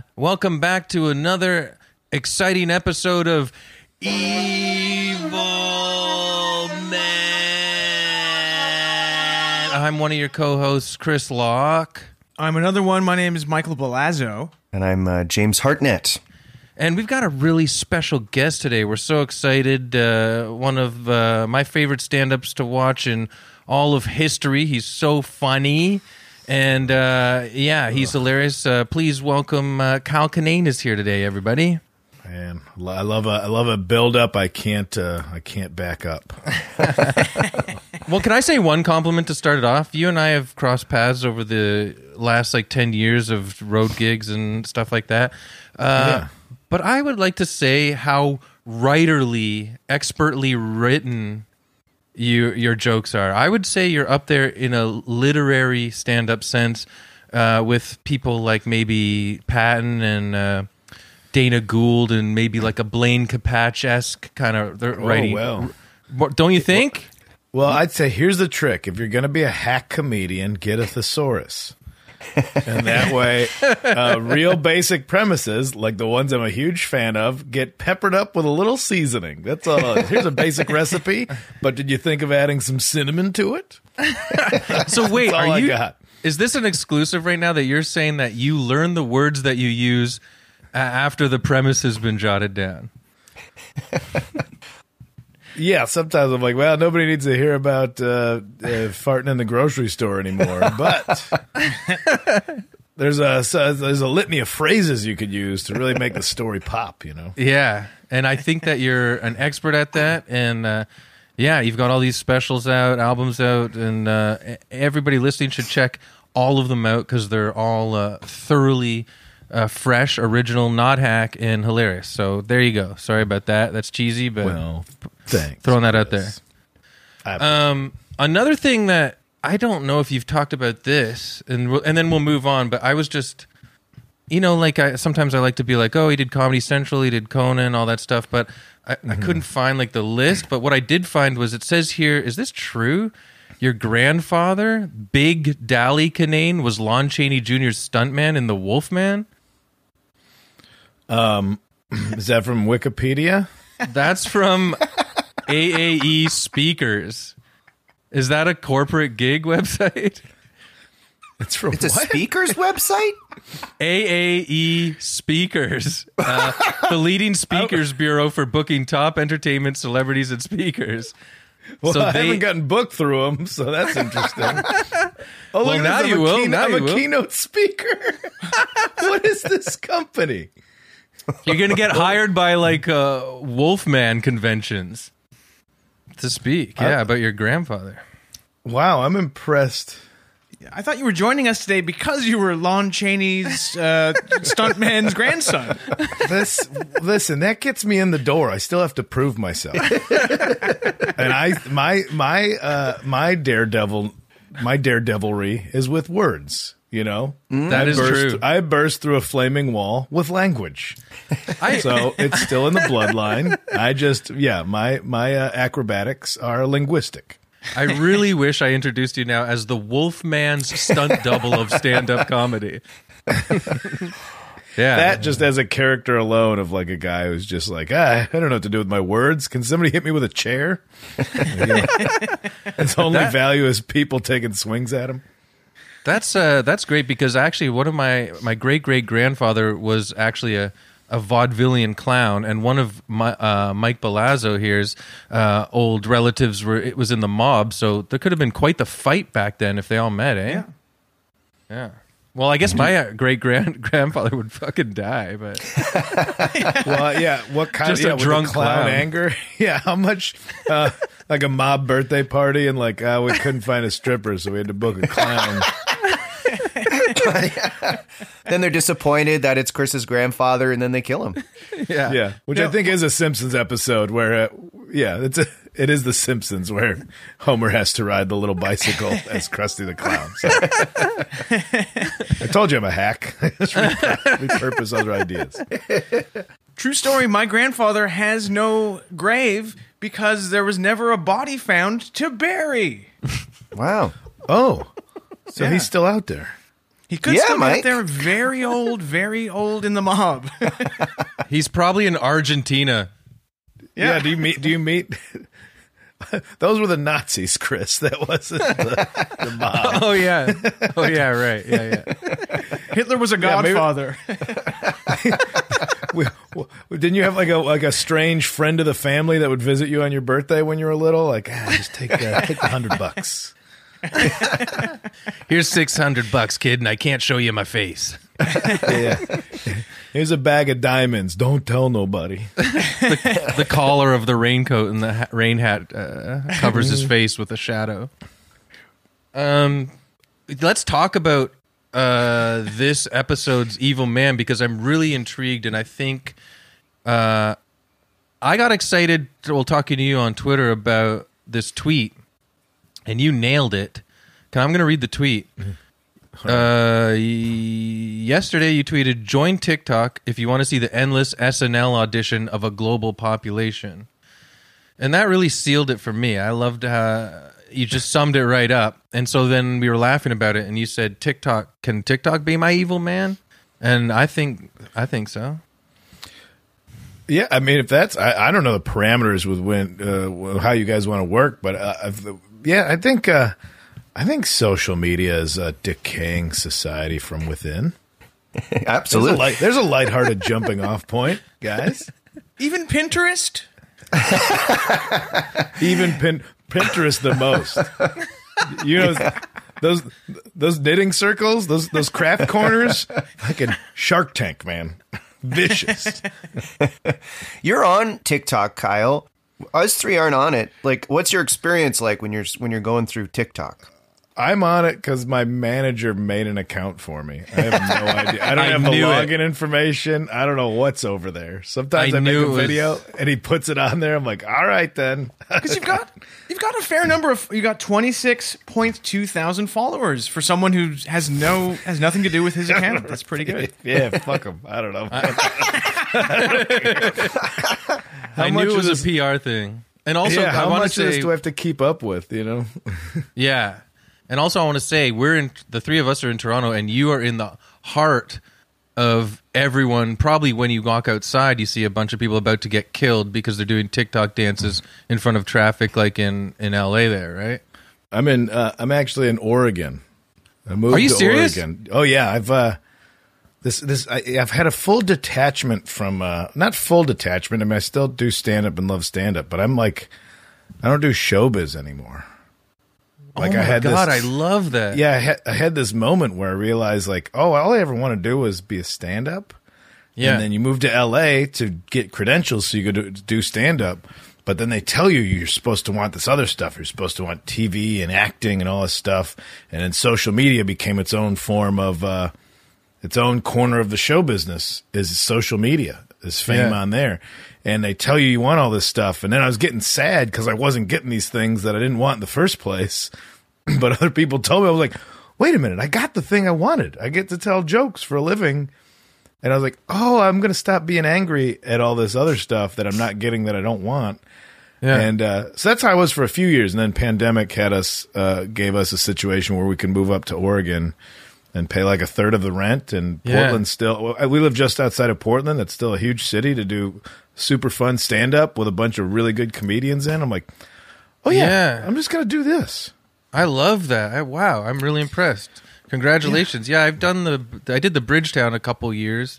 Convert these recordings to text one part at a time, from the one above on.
Hello, everyone, and uh, welcome back to another exciting episode of Evil Men. I'm one of your co-hosts, Chris Locke, I'm another one. My name is Michael Belazzo. And I'm uh, James Hartnett. and we've got a really special guest today. We're so excited. Uh, one of uh, my favorite stand-ups to watch in all of history. He's so funny. And uh, yeah, he's hilarious. Uh, please welcome uh, Kyle Kinane is here today, everybody. Man, I love a I love a build up. I can't uh, I can't back up. Well, can I say one compliment to start it off? You and I have crossed paths over the last like 10 years of road gigs and stuff like that. Uh, Yeah. But I would like to say how writerly, expertly written you, your jokes are. I would say you're up there in a literary stand up sense uh, with people like maybe Patton and. Uh, Dana Gould and maybe like a Blaine Capatch esque kind of writing. well. Don't you think? Well, I'd say here's the trick: if you're going to be a hack comedian, get a thesaurus, and that way, uh, real basic premises like the ones I'm a huge fan of get peppered up with a little seasoning. That's all. Here's a basic recipe, but did you think of adding some cinnamon to it? So wait, That's all are I you? got. Is this an exclusive right now that you're saying that you learn the words that you use uh, after the premise has been jotted down? Yeah, sometimes I'm like, well, nobody needs to hear about uh, uh, farting in the grocery store anymore. But there's a so there's a litany of phrases you could use to really make the story pop. You know, Yeah, and I think that you're an expert at that, and uh, yeah, you've got all these specials out, albums out, and uh, everybody listening should check all of them out because they're all uh, thoroughly. Uh, fresh, original, not hack, and hilarious. So there you go. Sorry about that. That's cheesy, but well, thanks. throwing that out there. Um, another thing that I don't know if you've talked about this, and we'll, and then we'll move on. But I was just, you know, like I sometimes I like to be like, oh, he did Comedy Central, he did Conan, all that stuff. But I, I couldn't find like the list. But what I did find was it says here, is this true? Your grandfather, Big Dally Kinane, was Lon Chaney Jr.'s stuntman in The Wolfman. Um, is that from Wikipedia? That's from AAE Speakers. Is that a corporate gig website? It's from It's a speaker's website? AAE Speakers, uh, the leading speakers bureau for booking top entertainment celebrities and speakers. Well, So I they- haven't gotten booked through them, so that's interesting. oh, look at now this. you I'm, a, will, keynote, now I'm you a will. keynote speaker. what is this company? You're going to get hired by like uh, Wolfman conventions to speak, yeah, about your grandfather. Wow, I'm impressed. I thought you were joining us today because you were Lon Chaney's uh, stuntman's grandson. This listen, that gets me in the door. I still have to prove myself. and I my my uh my daredevil my daredevilry is with words, you know? That is burst, true. I burst through a flaming wall with language. I, So it's still in the bloodline. I just yeah, my my uh, acrobatics are linguistic. I really wish I introduced you now as the Wolfman's stunt double of stand-up comedy. yeah, That just as a character alone of like a guy who's just like, ah, I don't know what to do with my words. Can somebody hit me with a chair? Its only That- value is people taking swings at him. That's uh, that's great because actually one of my my great great grandfather was actually a a vaudevillian clown, and one of my uh, Mike Belazzo here's uh, old relatives were it was in the mob, so there could have been quite the fight back then if they all met, eh? Yeah. Yeah. Well, I guess my uh, great grand grandfather would fucking die, but Well, yeah. What kind Just of a yeah, the drunk clown, clown. anger? Yeah. How much? Uh, like a mob birthday party, and like uh, we couldn't find a stripper, so we had to book a clown. then they're disappointed that it's Chris's grandfather and then they kill him. yeah, Yeah, which I think is a Simpsons episode where, uh, yeah, it's a, it is the Simpsons where Homer has to ride the little bicycle as Krusty the Clown. So. I told you I'm a hack. Just repurpose other ideas. True story. My grandfather has no grave because there was never a body found to bury. Wow. Oh, so Yeah. he's still out there. He could Yeah, still be Mike. out there very old, very old in the mob. He's probably in Argentina. Yeah. do you meet? Do you meet? Those were the Nazis, Chris. That wasn't the, the mob. Oh yeah. Oh yeah. Right. Yeah. Yeah. Hitler was a Yeah, maybe- godfather. We- w- didn't you have like a like a strange friend of the family that would visit you on your birthday when you were little? Like, ah, just take uh, take the hundred bucks. Here's six hundred bucks, kid, and I can't show you my face. Yeah. Here's a bag of diamonds. Don't tell nobody. The collar of the raincoat and the ha- rain hat uh, covers his face with a shadow. Um, let's talk about uh this episode's evil man because I'm really intrigued, and I think uh I got excited while talking to you on Twitter about this tweet, and you nailed it. Can I'm going to read the tweet. Uh, yesterday you tweeted, "Join TikTok if you want to see the endless SNL audition of a global population," and that really sealed it for me. I loved how you just summed it right up. And so then we were laughing about it, and you said, "TikTok can TikTok be my evil man?" And I think I think so. Yeah, I mean, if that's, I, I don't know the parameters with when, uh, how you guys want to work, but uh, the, yeah, I think, uh, I think social media is a decaying society from within. There's a, Absolutely. light, there's a lighthearted jumping off point, guys. Even Pinterest. Even pin, Pinterest the most. You know those those knitting circles, those those craft corners, fucking Shark Tank, man, vicious. You're on TikTok, Kyle. Us three aren't on it. Like, what's your experience like when you're when you're going through TikTok? I'm on it because my manager made an account for me. I have no idea. I don't I have the knew it. login information. I don't know what's over there. Sometimes I I, make a it was- video and he puts it on there. I'm like, all right then. Because you've got you've got a fair number of you got twenty six point two thousand followers for someone who has no has nothing to do with his account. That's pretty good. yeah, fuck him. I don't know. I much knew it was this- a PR thing. And also, yeah, I how want much of say, this do I have to keep up with? You know. Yeah. And also I want to say we're in the three of us are in Toronto and you are in the heart of everyone probably when you walk outside you see a bunch of people about to get killed because they're doing TikTok dances in front of traffic like in in LA there, right? I'm in. Uh, I'm actually in Oregon. I moved Are you to serious? Oregon. Oh yeah, I've uh, this this I, I've had a full detachment from uh, not full detachment. I mean, I still do stand up and love stand up, but I'm like, I don't do showbiz anymore. Like oh I had god, this, I love that. yeah, I had, I had this moment where I realized like, oh, all I ever want to do is be a stand up. Yeah. And then you move to LA to get credentials so you could do, do stand up. But then they tell you you're supposed to want this other stuff. You're supposed to want TV and acting and all this stuff. And then social media became its own form of, uh, its own corner of the show business is social media, is fame Yeah. on there. And they tell you you want all this stuff. And then I was getting sad because I wasn't getting these things that I didn't want in the first place. but other people told me, I was like, wait a minute, I got the thing I wanted. I get to tell jokes for a living. And I was like, oh, I'm going to stop being angry at all this other stuff that I'm not getting that I don't want. Yeah. And uh, so that's how I was for a few years. And then pandemic had us, uh, gave us a situation where we could move up to Oregon and pay like a third of the rent. And Yeah. Portland still, we live just outside of Portland. That's still a huge city to do super fun stand up with a bunch of really good comedians in. I'm like, oh yeah, Yeah. I'm just going to do this. I love that. I, wow, I'm really impressed. Congratulations. Yeah. I've done the I did the Bridgetown a couple years.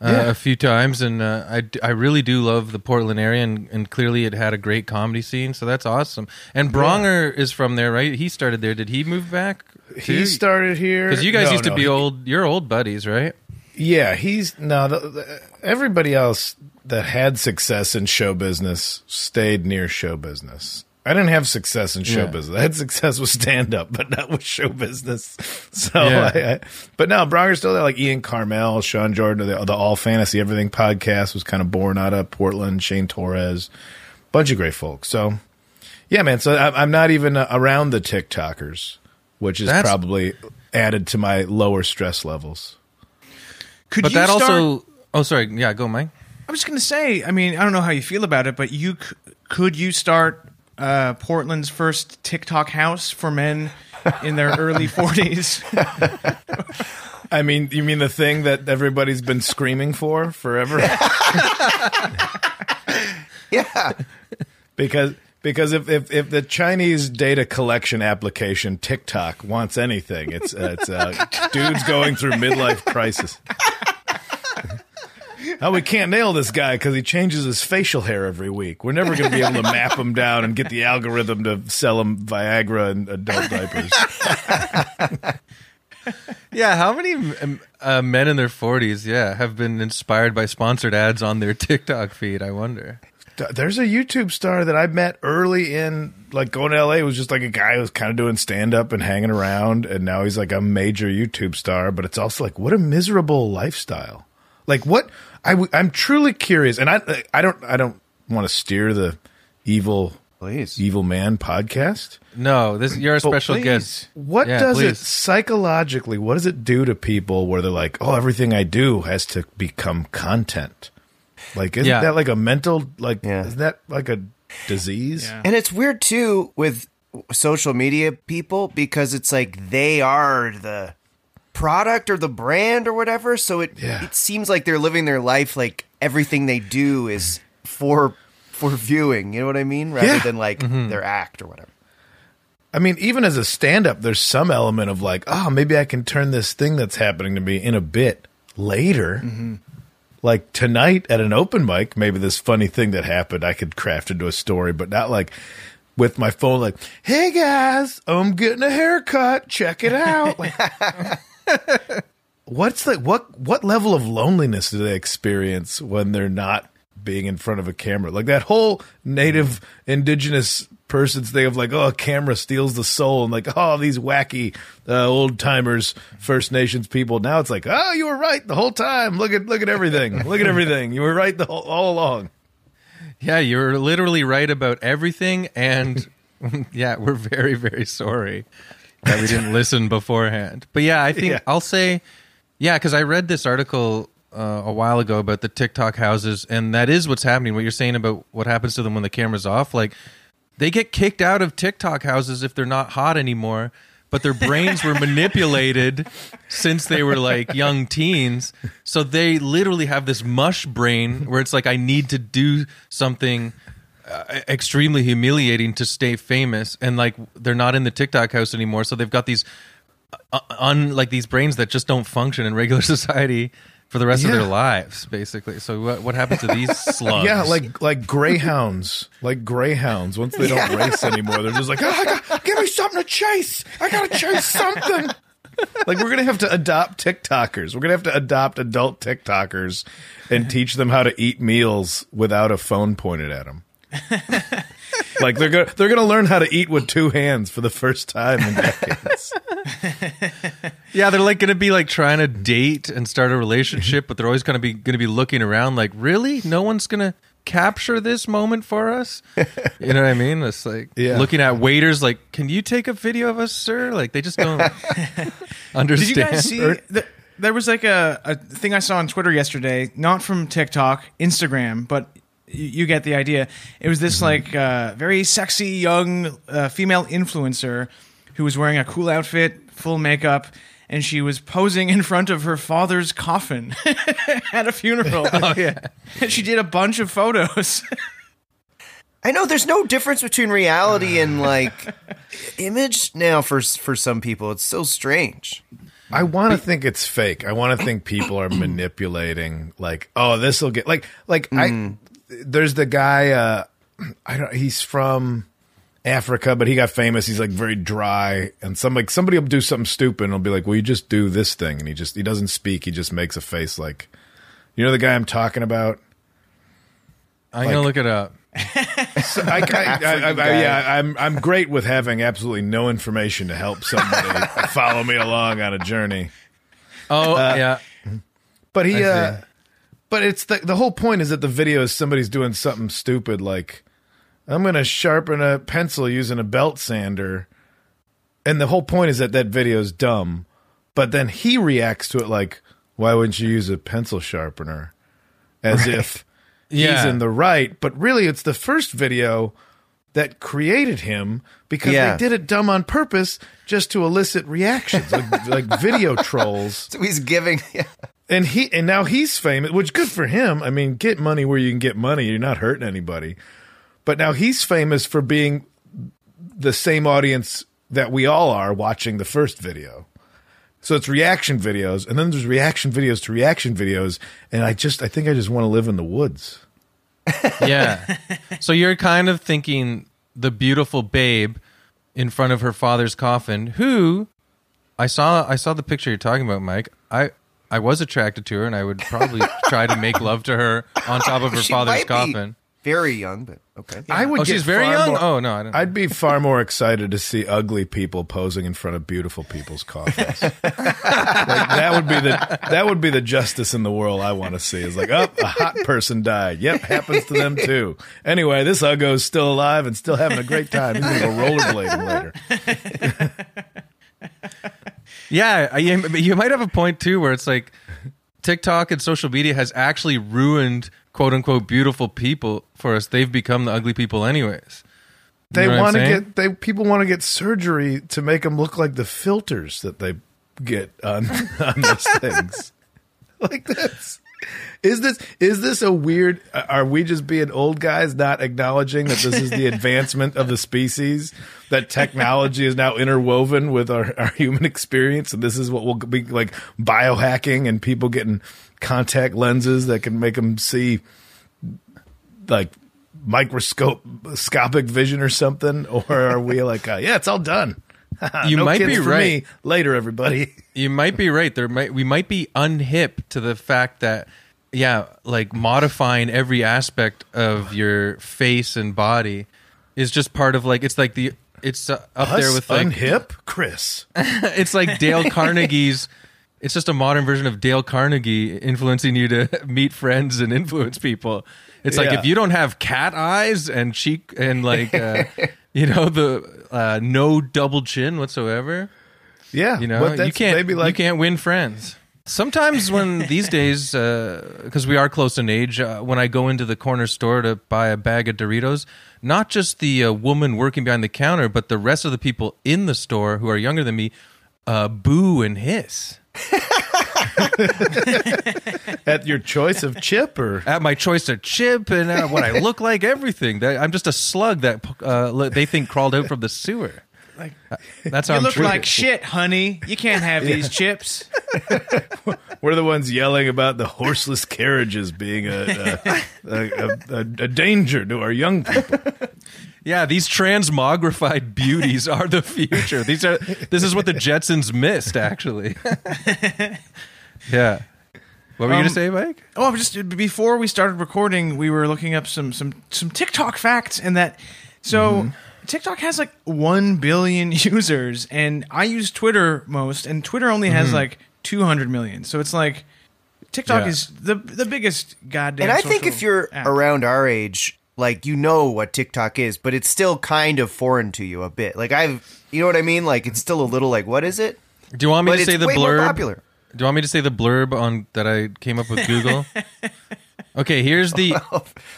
Uh, Yeah. A few times, and uh, I, I really do love the Portland area, and, and clearly it had a great comedy scene, so that's awesome. And Bronger is from there, right? He started there. Did he move back? He started here because you guys No, used to no, be he- old. You're old buddies, right? Yeah, he's no. The, the, everybody else that had success in show business stayed near show business. I didn't have success in show Yeah. business. I had success with stand up, but not with show business. So, Yeah. I, I, but no, Bronger's still there. Like Ian Carmel, Sean Jordan, the, the All Fantasy Everything podcast was kind of born out of Portland. Shane Torres, bunch of great folks. So, yeah, man. So I, I'm not even around the TikTokers, which is That's- probably added to my lower stress levels. Could But you that start, also. Oh, sorry. Yeah, go, Mike. I was just going to say. I mean, I don't know how you feel about it, but you could you start uh, Portland's first TikTok house for men in their early 40s. I mean, you mean the thing that everybody's been screaming for forever? Yeah. because because if, if if the Chinese data collection application TikTok wants anything, it's uh, it's uh, dudes going through midlife crisis. Oh, we can't nail this guy because he changes his facial hair every week. We're never going to be able to map him down and get the algorithm to sell him Viagra and adult diapers. Yeah, how many um, uh, men in their 40s, yeah, have been inspired by sponsored ads on their TikTok feed? I wonder. There's a YouTube star that I met early in like going to LA. It was just like a guy who was kind of doing stand up and hanging around, and now he's like a major YouTube star. But it's also like what a miserable lifestyle. Like what I w- I'm truly curious, and I I don't I don't want to steer the evil Please. evil man podcast. No, this you're a special please. guest. What Yeah, does it psychologically? What does it do to people where they're like, oh, everything I do has to become content? Like, isn't Yeah. that like a mental like? Yeah. Isn't that like a disease? Yeah. And it's weird too with social media people because it's like they are the product or the brand or whatever. So it Yeah. it seems like they're living their life like everything they do is for for viewing. You know what I mean? Rather Yeah. than like mm-hmm. their act or whatever. I mean, even as a stand-up, there's some element of like, oh, maybe I can turn this thing that's happening to me in a bit later. Mm-hmm. Like tonight at an open mic, maybe this funny thing that happened I could craft into a story, but not like with my phone. Like, hey guys, I'm getting a haircut. Check it out. What's the what what level of loneliness do they experience when they're not being in front of a camera like that whole native indigenous person's thing of like oh a camera steals the soul and like oh these wacky uh, old timers first nations people now it's like oh you were right the whole time look at look at everything look at everything you were right the whole, all along Yeah, you're literally right about everything, and yeah, we're very, very sorry that we didn't listen beforehand. But yeah, I think Yeah. I'll say, yeah, because I read this article uh, a while ago about the TikTok houses, and that is what's happening. What you're saying about what happens to them when the camera's off, like they get kicked out of TikTok houses if they're not hot anymore. But their brains were manipulated since they were like young teens. So they literally have this mush brain where it's like, I need to do something uh, extremely humiliating to stay famous. And like, they're not in the TikTok house anymore. So they've got these, uh, un, like these brains that just don't function in regular society for the rest of their lives, basically. So what, what happens to these slugs? yeah like like greyhounds like greyhounds. Once they don't race anymore they're just like oh, I got, give me something to chase. I gotta chase something. Like we're gonna have to adopt tiktokers. We're gonna have to adopt adult tiktokers and teach them how to eat meals without a phone pointed at them like they're gonna they're gonna learn how to eat with two hands for the first time in decades Yeah, they're like going to be like trying to date and start a relationship, but they're always going to be going to be looking around like, really, no one's going to capture this moment for us. You know what I mean? It's like Yeah. looking at waiters, like, can you take a video of us, sir? Like they just don't understand. Did you guys see? The, there was like a, a thing I saw on Twitter yesterday, not from TikTok, Instagram, but you, you get the idea. It was this like uh, very sexy young uh, female influencer who was wearing a cool outfit, full makeup, and she was posing in front of her father's coffin at a funeral. Oh yeah, and she did a bunch of photos. I know there's no difference between reality and like image now for for some people. It's so strange. I want to think it's fake. I want to think people are manipulating. Like, oh, this will get like like I. There's the guy. uh I don't. He's from Africa, but he got famous. He's like very dry, and some like somebody will do something stupid, and will be like, "Well, you just do this thing?" And he just he doesn't speak. He just makes a face like, you know, the guy I'm talking about. I'm gonna look it up. So I, I, I, I, I, yeah, I'm I'm great with having absolutely no information to help somebody follow me along on a journey. Oh yeah, But he, uh, but it's the the whole point is that the video is somebody's doing something stupid like I'm gonna sharpen a pencil using a belt sander, and the whole point is that that video is dumb. But then he reacts to it like, why wouldn't you use a pencil sharpener? As if he's in the right. But really, it's the first video that created him because Yeah. they did it dumb on purpose just to elicit reactions, like, like video trolls. So he's giving. And he and now he's famous, which good for him. I mean, get money where you can get money. You're not hurting anybody. But now he's famous for being the same audience that we all are watching the first video. So it's reaction videos, and then there's reaction videos to reaction videos, and I just I think I just want to live in the woods. yeah. So you're kind of thinking the beautiful babe in front of her father's coffin, who I saw I saw the picture you're talking about, Mike. I I was attracted to her and I would probably try to make love to her on top of her She father's might be coffin. Very young, but okay. I would. Oh, get she's very far young? more- Oh, no, I don't- I'd be far more excited to see ugly people posing in front of beautiful people's coffins. like, that would be the that would be the justice in the world I want to see. Is like, oh, a hot person died. Yep, happens to them too. Anyway, this uggo's still alive and still having a great time. He's gonna go rollerblading later. Yeah, you, you might have a point too, where it's like TikTok and social media has actually ruined "quote unquote" beautiful people for us. They've become the ugly people, anyways. They what I'm want to get they people want to get surgery to make them look like the filters that they get on on those things. like this. Is this is this a weird are we just being old guys not acknowledging that this is the advancement of the species that technology is now interwoven with our, our human experience and this is what will be like biohacking and people getting contact lenses that can make them see like microscopic vision or something or are we like uh, yeah it's all done You No might be for right. me. later everybody You might be right. There might we might be unhip to the fact that yeah, like modifying every aspect of your face and body is just part of like it's like the it's uh, up there with like unhip chris it's like Dale Carnegie's. It's just a modern version of Dale Carnegie influencing you to meet friends and influence people. It's like Yeah. if you don't have cat eyes and cheek and like uh, you know the uh, no double chin whatsoever, yeah you know but you can't maybe like you can't win friends. Sometimes when these days, because we are close in age, uh, when I go into the corner store to buy a bag of Doritos, not just the uh, woman working behind the counter, but the rest of the people in the store who are younger than me, uh, boo and hiss at your choice of chip or at my choice of chip and uh, what I look like, everything. That I'm just a slug that uh, they think crawled out from the sewer. Like, That's how you I'm look treated. like shit, honey. You can't have these chips. we're the ones yelling about the horseless carriages being a a, a, a, a danger to our young people. Yeah, these transmogrified beauties are the future. These are this is what the Jetsons missed, actually. yeah. What were you Um, gonna say, Mike? Oh, just before we started recording, we were looking up some some some TikTok facts, and that so Mm-hmm. TikTok has like one billion users, and I use Twitter most, and Twitter only Mm-hmm. has like two hundred million. So it's like TikTok Yeah. is the the biggest goddamn. And I think if you're app. around our age, like you know what TikTok is, but it's still kind of foreign to you a bit. Like I've, you know what I mean? Like it's still a little like, what is it? Do you want me But to say the blurb? popular. Do you want me to say the blurb on that I came up with Google? okay, here's the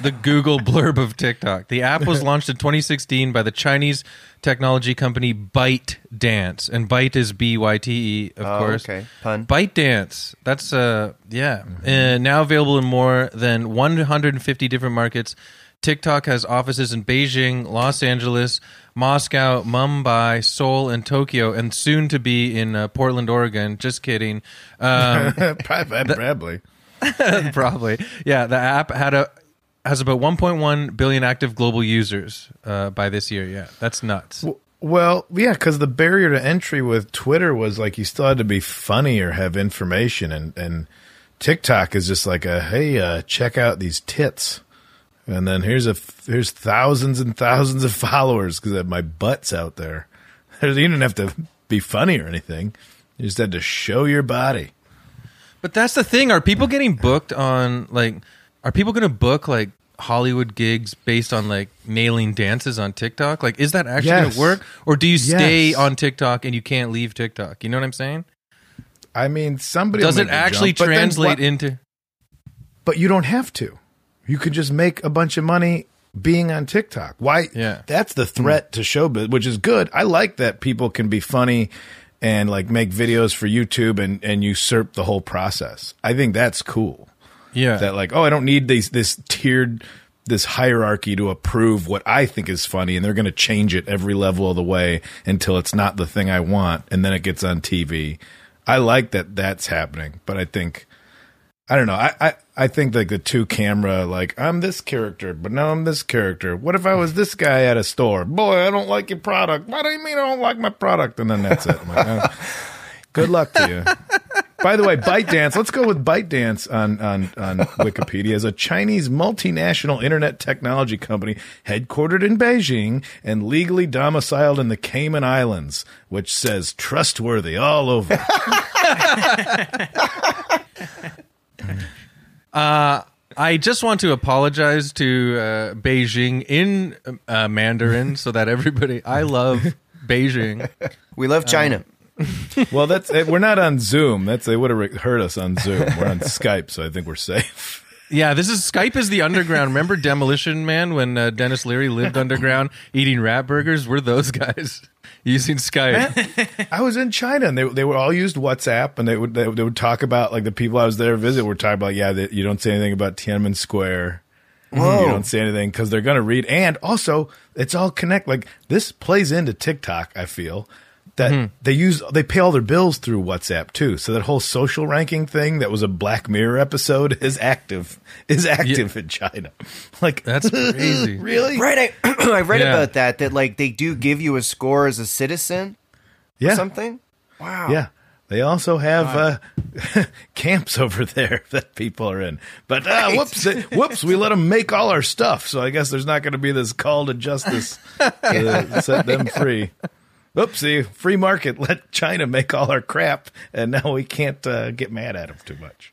the Google blurb of TikTok. The app was launched in 2016 by the Chinese technology company Byte Dance, and Byte is B Y T E, of Oh, course. okay. Pun. Byte Dance. That's uh yeah. Uh, now available in more than 150 different markets. TikTok has offices in Beijing, Los Angeles, Moscow, Mumbai, Seoul, and Tokyo, and soon to be in uh, Portland, Oregon. Just kidding. Um, Probably, probably. probably. Yeah, the app had a has about 1.1 billion active global users uh, by this year. Yeah, that's nuts. Well, yeah, because the barrier to entry with Twitter was like you still had to be funny or have information, and and TikTok is just like a hey, uh, check out these tits, and then here's a here's thousands and thousands of followers because my butt's out there. You didn't have to be funny or anything; you just had to show your body. But that's the thing. Are people getting booked on like? Are people going to book like Hollywood gigs based on like nailing dances on TikTok? Like, is that actually going to work, or do you stay Yes. on TikTok and you can't leave TikTok? You know what I'm saying? I mean, somebody Does it actually jump, translate into? But you don't have to. You could just make a bunch of money being on TikTok. Why? Yeah. That's the threat to showbiz, which is good. I like that people can be funny and like make videos for YouTube and, and usurp the whole process. I think that's cool. Yeah. That like, oh, I don't need these this tiered this hierarchy to approve what I think is funny, and they're going to change it every level of the way until it's not the thing I want, and then it gets on TV. I like that that's happening, but I think I don't know. I, I, I think like the two camera, like I'm this character, but now I'm this character. What if I was this guy at a store? Boy, I don't like your product. What do you mean I don't like my product? And then that's it. I'm like, oh, good luck to you. By the way, ByteDance. Let's go with ByteDance on on on Wikipedia is a Chinese multinational internet technology company headquartered in Beijing and legally domiciled in the Cayman Islands, which says trustworthy all over. I just want to apologize to uh, Beijing in uh, Mandarin so that everybody. I love Beijing. We love China. well, that's eh, we're not on Zoom. That's they would have heard us on Zoom. We're on Skype, so I think we're safe. Yeah, this is Skype is the underground. Remember Demolition Man when uh, Denis Leary lived underground eating rat burgers? We're those guys using Skype. I was in China, and they they were all used WhatsApp, and they would they, they would talk about like the people I was there to visit were talking about yeah that you don't say anything about Tiananmen Square. Whoa. You don't say anything because they're going to read, and also it's all connect. Like this plays into TikTok. I feel that they use they pay all their bills through WhatsApp too. So that whole social ranking thing that was a Black Mirror episode is active is active in China. Like That's crazy. really Right. I, I read Yeah. about that, that like they do give you a score as a citizen yeah something. Wow. Yeah. They also have uh, camps over there that people are in. But uh, Right. whoops, they, whoops, we let them make all our stuff. So I guess there's not going to be this call to justice to set them free. Oopsie, free market. Let China make all our crap, and now we can't uh, get mad at them too much.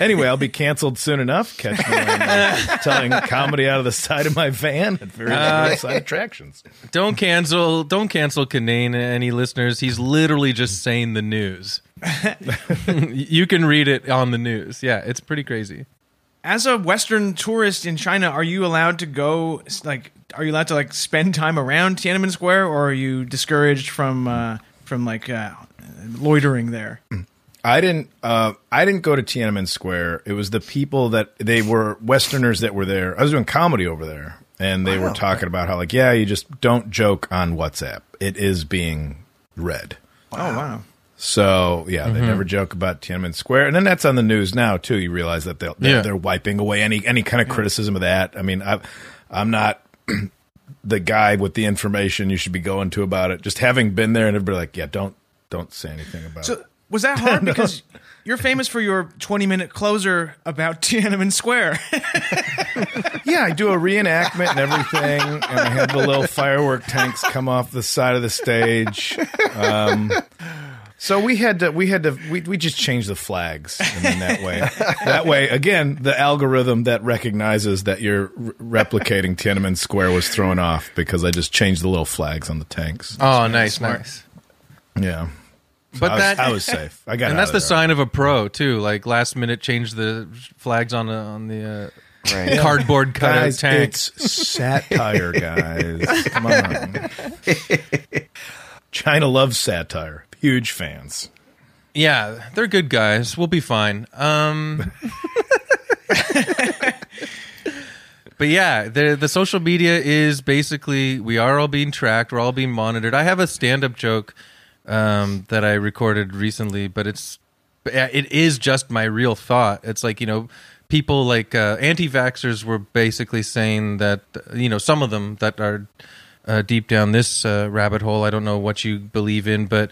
Anyway, I'll be canceled soon enough. Catch me on, uh, telling comedy out of the side of my van at various side attractions. Don't cancel. Don't cancel Kinane. Any listeners? He's literally just saying the news. you can read it on the news. Yeah, it's pretty crazy. As a Western tourist in China, are you allowed to go? Like, are you allowed to like spend time around Tiananmen Square, or are you discouraged from uh, from like uh, loitering there? I didn't. Uh, I didn't go to Tiananmen Square. It was the people that they were Westerners that were there. I was doing comedy over there, and they were talking about how like, yeah, you just don't joke on WhatsApp. It is being read. Oh wow! So yeah, they never joke about Tiananmen Square, and then that's on the news now too. You realize that they'll, they're, Yeah. they're wiping away any any kind of criticism of that. I mean, I, I'm not the guy with the information you should be going to about it. Just having been there, and everybody like, yeah, don't don't say anything about it. So was that hard because you're famous for your 20 minute closer about Tiananmen Square? Yeah, I do a reenactment and everything, and I have the little firework tanks come off the side of the stage. Um, so we had to, we had to, we, we just changed the flags and then that way. That way, again, the algorithm that recognizes that you're re- replicating Tiananmen Square was thrown off because I just changed the little flags on the tanks. Oh, nice, nice. Yeah, So But I was, that I was safe. I got, and that's the there. sign of a pro too. Like last minute, change the flags on the on the Right. uh, cardboard cutout Guys, tank. it's satire, guys. Come on. China loves satire. Huge fans. Yeah, they're good guys. We'll be fine. Um But yeah, the the social media is basically we are all being tracked, we're all being monitored. I have a stand-up joke um that I recorded recently, but it's it is just my real thought. It's like, you know, people like uh, anti-vaxxers were basically saying that you know, some of them that are uh, deep down this uh, rabbit hole. I don't know what you believe in, but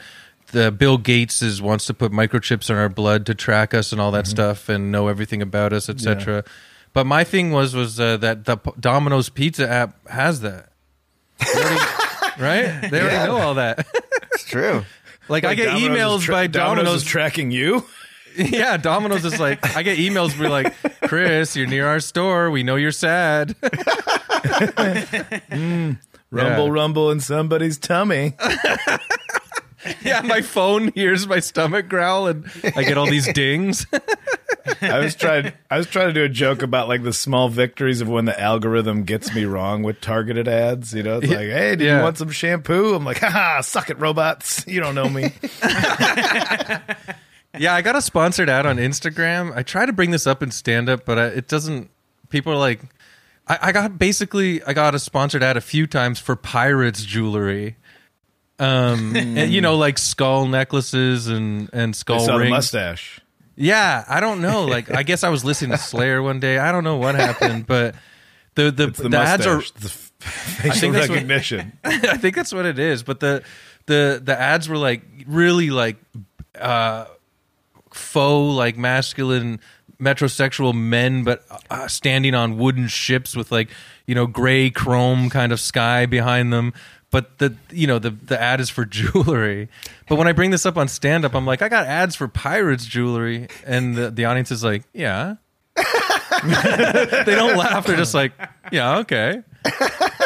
the Bill Gates is wants to put microchips in our blood to track us and all that stuff and know everything about us, etc. But my thing was was uh, that the P- Domino's Pizza app has that, They already- right? They already know all that. It's true. like, I get Domino's emails tra- by Domino's Domino's. is tracking you. yeah, Domino's is like I get emails be like, Chris, you're near our store. We know you're sad. Rumble, Yeah. rumble in somebody's tummy. yeah, my phone hears my stomach growl and I get all these dings. I was trying. I was trying to do a joke about like the small victories of when the algorithm gets me wrong with targeted ads. You know, it's like, hey, do Yeah. you want some shampoo? I'm like, haha, suck it, robots. You don't know me. Yeah, I got a sponsored ad on Instagram. I try to bring this up in stand up, but I, it doesn't. People are like, I, I got basically, I got a sponsored ad a few times for pirates jewelry. Um, and, you know, like skull necklaces and and I skull saw the rings. mustache. Yeah, I don't know. Like, I guess I was listening to Slayer one day. I don't know what happened, but the the, It's the, the ads mustache. are the f- facial think that's what- recognition. I think that's what it is. But the the the ads were like really like uh faux like masculine metrosexual men but uh, standing on wooden ships with like you know gray chrome kind of sky behind them but the you know the the ad is for jewelry but when i bring this up on stand up i'm like i got ads for pirates jewelry and the, the audience is like yeah they don't laugh they're just like yeah okay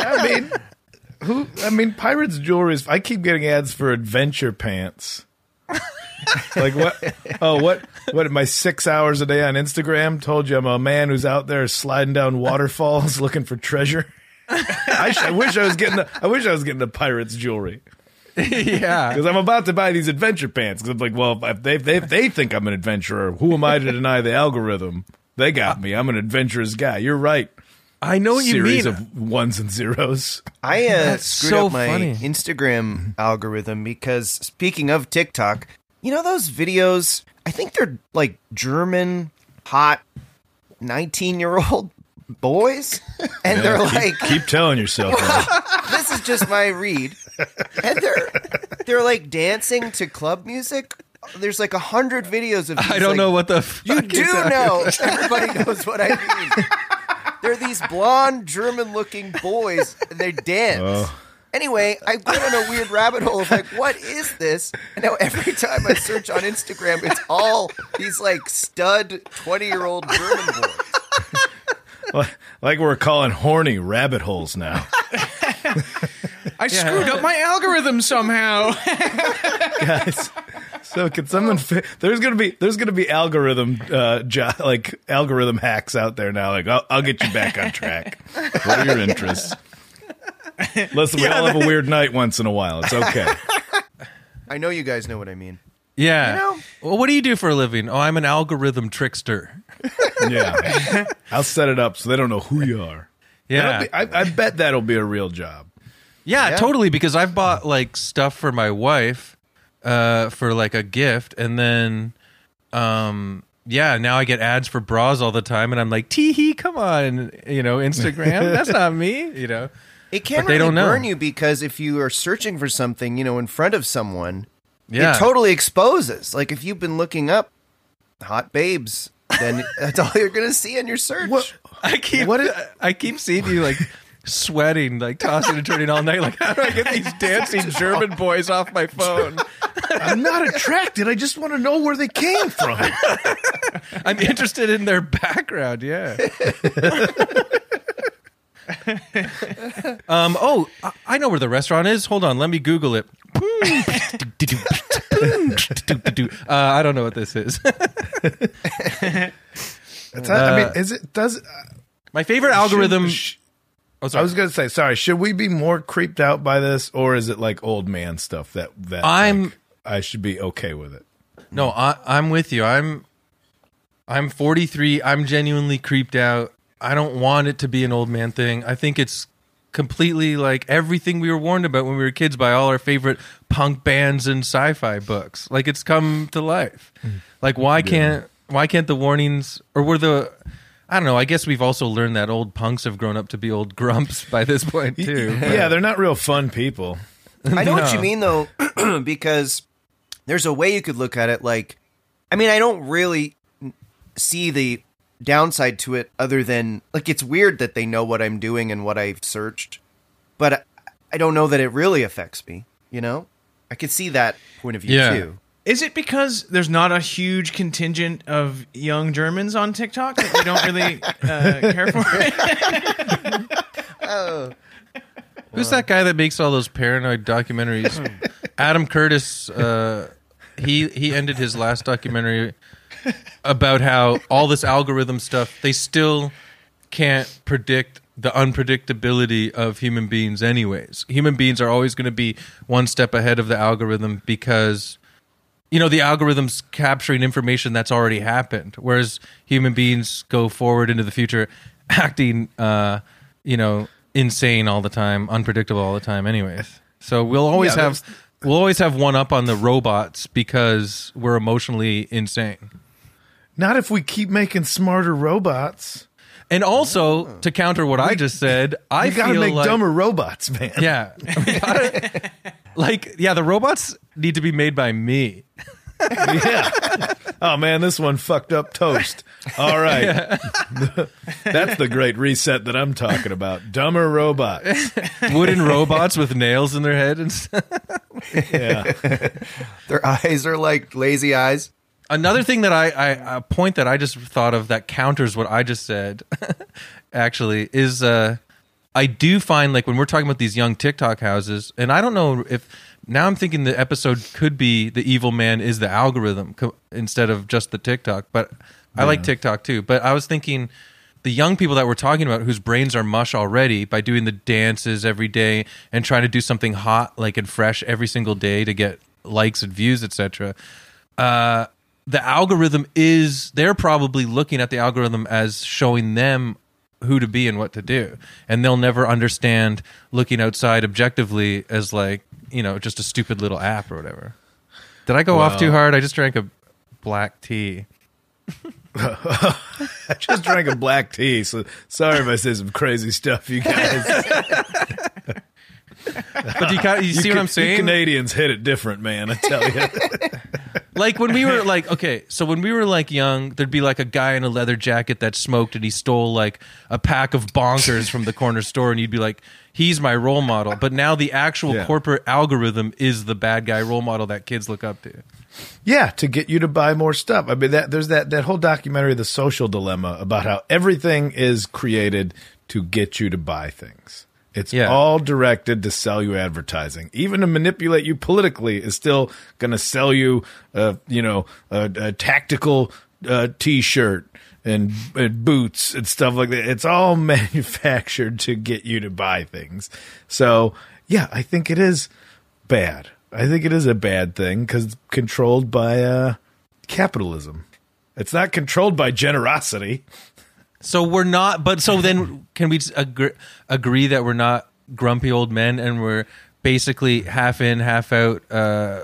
I mean, who? I mean, pirates jewelry is. I keep getting ads for adventure pants. like what? Oh, what? What? My six hours a day on Instagram told you I'm a man who's out there sliding down waterfalls looking for treasure. I, sh- I wish I was getting. The, I wish I was getting the pirates jewelry yeah because I'm about to buy these adventure pants. Because I'm like, well, if they, they if they think I'm an adventurer, who am I to deny the algorithm? They got me. I'm an adventurous guy. You're right. i know what you Series of ones and zeros. I uh, That's screwed so up my funny. Instagram algorithm because speaking of TikTok, you know those videos? I think they're like German hot nineteen-year-old boys, and they're keep, like, keep telling yourself. "This is just my read," and they're they're like dancing to club music. There's like a hundred videos of. These, I don't like, know what the You do know. Everybody knows what I mean. They're these blonde German-looking boys, and they dance. Oh. Anyway, I went on a weird rabbit hole of like, what is this? And now every time I search on Instagram, it's all these like stud twenty-year-old German boys. Like- like we're calling horny rabbit holes now. I screwed up my algorithm somehow. Guys, so can someone fi- there's going to be there's going to be algorithm uh jo- like algorithm hacks out there now like I'll, I'll get you back on track. What are your interests? Listen, we all have a weird night once in a while. It's okay. I know you guys know what I mean. Yeah. You know- Well, what do you do for a living? Oh, I'm an algorithm trickster. Yeah. I'll set it up so they don't know who you are. Yeah. Be- I, I bet that'll be a real job. yeah, Yeah. totally. Because I've bought like stuff for my wife uh, for like a gift, and then, um, yeah, now I get ads for bras all the time, and I'm like, tee hee, come on, you know, Instagram. That's not me, you know. It can But they really don't know. burn you because if you are searching for something, you know, in front of someone, Yeah. it totally exposes. Like if you've been looking up hot babes, then that's all you're going to see in your search. I keep What is- I keep seeing you like sweating, like tossing and turning all night. Like, how do I get these dancing German boys off my phone? I'm not attracted. I just want to know where they came from. I'm interested in their background. Yeah. um. Oh, I- I know where the restaurant is. Hold on. Let me Google it. uh, I don't know what this is. It's not- I mean, uh, is it does uh, My favorite algorithm. Should- oh, I was gonna say, sorry. Should we be more creeped out by this, or is it like old man stuff that that I'm- like, I should be okay with it? No, I, I'm with you. I'm I'm 43. I'm genuinely creeped out. I don't want it to be an old man thing. I think it's completely like everything we were warned about when we were kids by all our favorite punk bands and sci-fi books. Like it's come to life. Mm. Like why can't why can't the warnings or were the I don't know. I guess we've also learned that old punks have grown up to be old grumps by this point too. Yeah, they're not real fun people. I know what No. you mean though, because there's a way you could look at it. Like, I mean, I don't really see the downside to it other than like it's weird that they know what I'm doing and what I've searched, but I- I don't know that it really affects me. You know, I could see that point of view Yeah. too. Is it because there's not a huge contingent of young Germans on TikTok that we don't really uh, care for it? Who's that guy that makes all those paranoid documentaries? Adam Curtis. Uh, he he ended his last documentary about how all this algorithm stuff they still can't predict the unpredictability of human beings anyways. Human beings are always going to be one step ahead of the algorithm because you know the algorithm's capturing information that's already happened whereas human beings go forward into the future acting uh you know insane all the time unpredictable all the time anyways. So we'll always Yeah, have we'll always have one up on the robots because we're emotionally insane Not if we keep making smarter robots. and also to counter what i just said i We got to feel make like, dumber robots, man. yeah We gotta- like yeah the robots need to be made by me yeah. Oh man, this one fucked up toast. All right. That's the great reset that I'm talking about. Dumber robots. wooden robots with nails in their head and stuff. Yeah. Their eyes are like lazy eyes. Another thing that I, I a point that I just thought of that counters what I just said, actually, is uh, I do find like when we're talking about these young TikTok houses, and I don't know if now I'm thinking the episode could be the evil man is the algorithm co- instead of just the TikTok, but I like TikTok too. But I was thinking the young people that we're talking about whose brains are mush already by doing the dances every day and trying to do something hot like and fresh every single day to get likes and views, etc uh, the algorithm is they're probably looking at the algorithm as showing them who to be and what to do. And they'll never understand looking outside objectively as like you know just a stupid little app or whatever. Did i go off too hard? I just drank a black tea. I just drank a black tea, so sorry if I say some crazy stuff, you guys. but you, kind you see what i'm saying Canadians hit it different, man. I tell you. like when we were like okay so when we were like young there'd be like a guy in a leather jacket that smoked and he stole like a pack of bonkers from the corner store and you'd be like he's my role model but now the actual Yeah. corporate algorithm is the bad guy role model that kids look up to Yeah, to get you to buy more stuff. I mean, that there's that that whole documentary, The Social Dilemma, about how everything is created to get you to buy things. It's Yeah. all directed to sell you advertising, even to manipulate you politically. Is still going to sell you, uh, you know, a, a tactical uh, T-shirt and, and boots and stuff like that. It's all manufactured to get you to buy things. So, yeah, I think it is bad. I think it is a bad thing because it's controlled by uh, capitalism. It's not controlled by generosity. So we're not but so then can we agree, agree that we're not grumpy old men and we're basically half in half out uh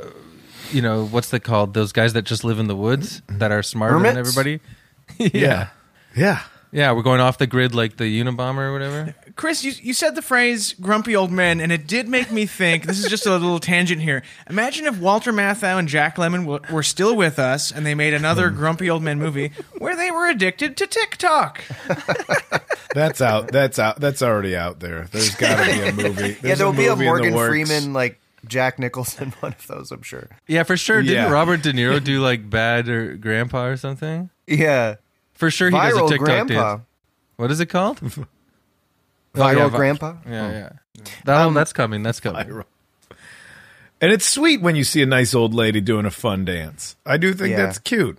you know what's that called those guys that just live in the woods that are smarter than everybody Yeah. Yeah. Yeah, we're going off the grid like the Unabomber or whatever. Chris, you, you said the phrase grumpy old men, and it did make me think this is just a little tangent here. Imagine if Walter Matthau and Jack Lemmon w- were still with us and they made another hmm. grumpy old men movie where they were addicted to TikTok. That's out. That's out. That's already out there. There's got to be a movie. yeah, There's there'll be a movie in the Morgan works. Freeman like Jack Nicholson one of those. I'm sure. Yeah, for sure. Didn't Yeah. Robert De Niro do like bad or grandpa or something? Yeah, For sure he does a viral TikTok grandpa. dance. What is it called? Viral Oh, yeah, vi- grandpa. Yeah, oh. yeah. That, one um, that's coming. That's coming. Viral. And it's sweet when you see a nice old lady doing a fun dance. I do think Yeah. that's cute.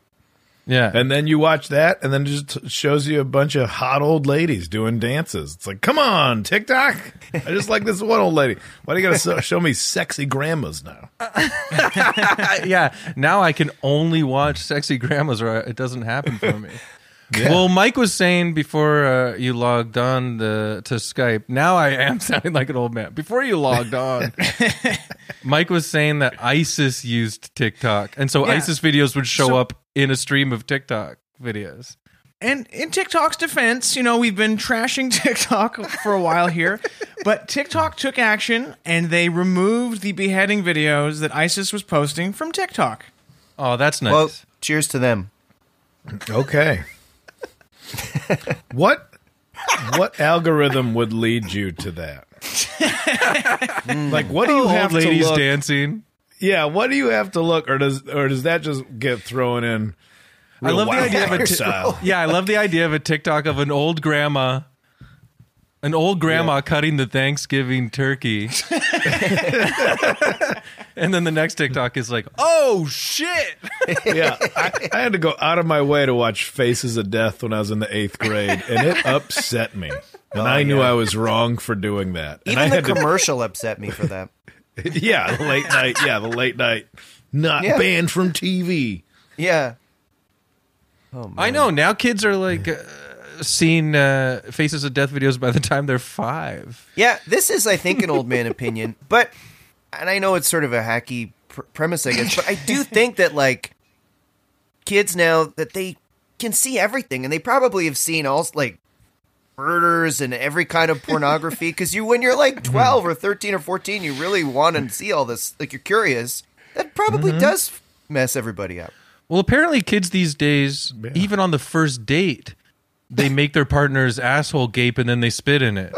Yeah. And then you watch that, and then it just shows you a bunch of hot old ladies doing dances. It's like, come on, TikTok! I just like this one old lady. Why do you got to show me sexy grandmas now? yeah. Now I can only watch sexy grandmas or it doesn't happen for me. Well, Mike was saying before uh, you logged on the, to Skype. Now I am sounding like an old man. Before you logged on, Mike was saying that ISIS used TikTok, and so Yeah. ISIS videos would show So- up in a stream of TikTok videos. And in TikTok's defense, you know, we've been trashing TikTok for a while here, but TikTok took action and they removed the beheading videos that ISIS was posting from TikTok. Oh, that's nice. Well, cheers to them. Okay. what what algorithm would lead you to that? Hmm. like, what do you Old have to ladies look? dancing. Yeah, what do you have to look, or does or does that just get thrown in? I love the idea of a ti- yeah. I love the idea of a TikTok of an old grandma An old grandma cutting the Thanksgiving turkey. and then the next TikTok is like, oh shit. yeah, I, I had to go out of my way to watch Faces of Death when I was in the eighth grade, and it upset me. And I knew. I was wrong for doing that. And I Even the had to, commercial upset me for that. yeah, the late night, yeah, the late night, not Yeah. banned from TV. Yeah. Oh, man. I know. Now kids are like uh, seeing uh, Faces of Death videos by the time they're five. Yeah, this is, I think, an old man opinion, but, and I know it's sort of a hacky pr- premise, I guess, but I do think that, like, kids now that they can see everything, and they probably have seen all, like, murders and every kind of pornography, because you, when you're like mm-hmm. 12 or 13 or 14, you really want to mm-hmm. see all this, like, you're curious. That probably mm-hmm. does mess everybody up. Well, apparently, kids these days, Yeah. even on the first date, they make their partner's asshole gape and then they spit in it.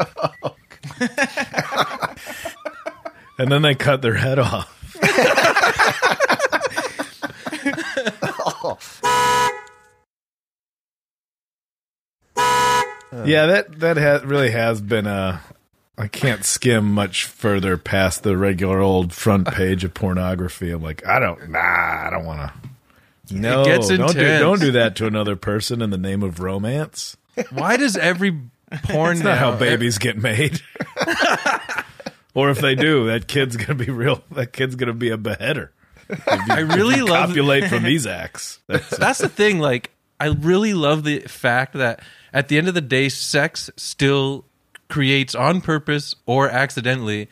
And then they cut their head off. yeah, that that ha- really has been a. I can't skim much further past the regular old front page of pornography. I'm like, I don't, nah, I don't want to. No, gets don't do don't do that to another person in the name of romance. Why does every porn That's not how babies get made. or if they do, that kid's gonna be real. That kid's gonna be a beheader. I really love Copulate from these acts. That's, that's the thing like i really love the fact that at the end of the day sex still creates on purpose or accidentally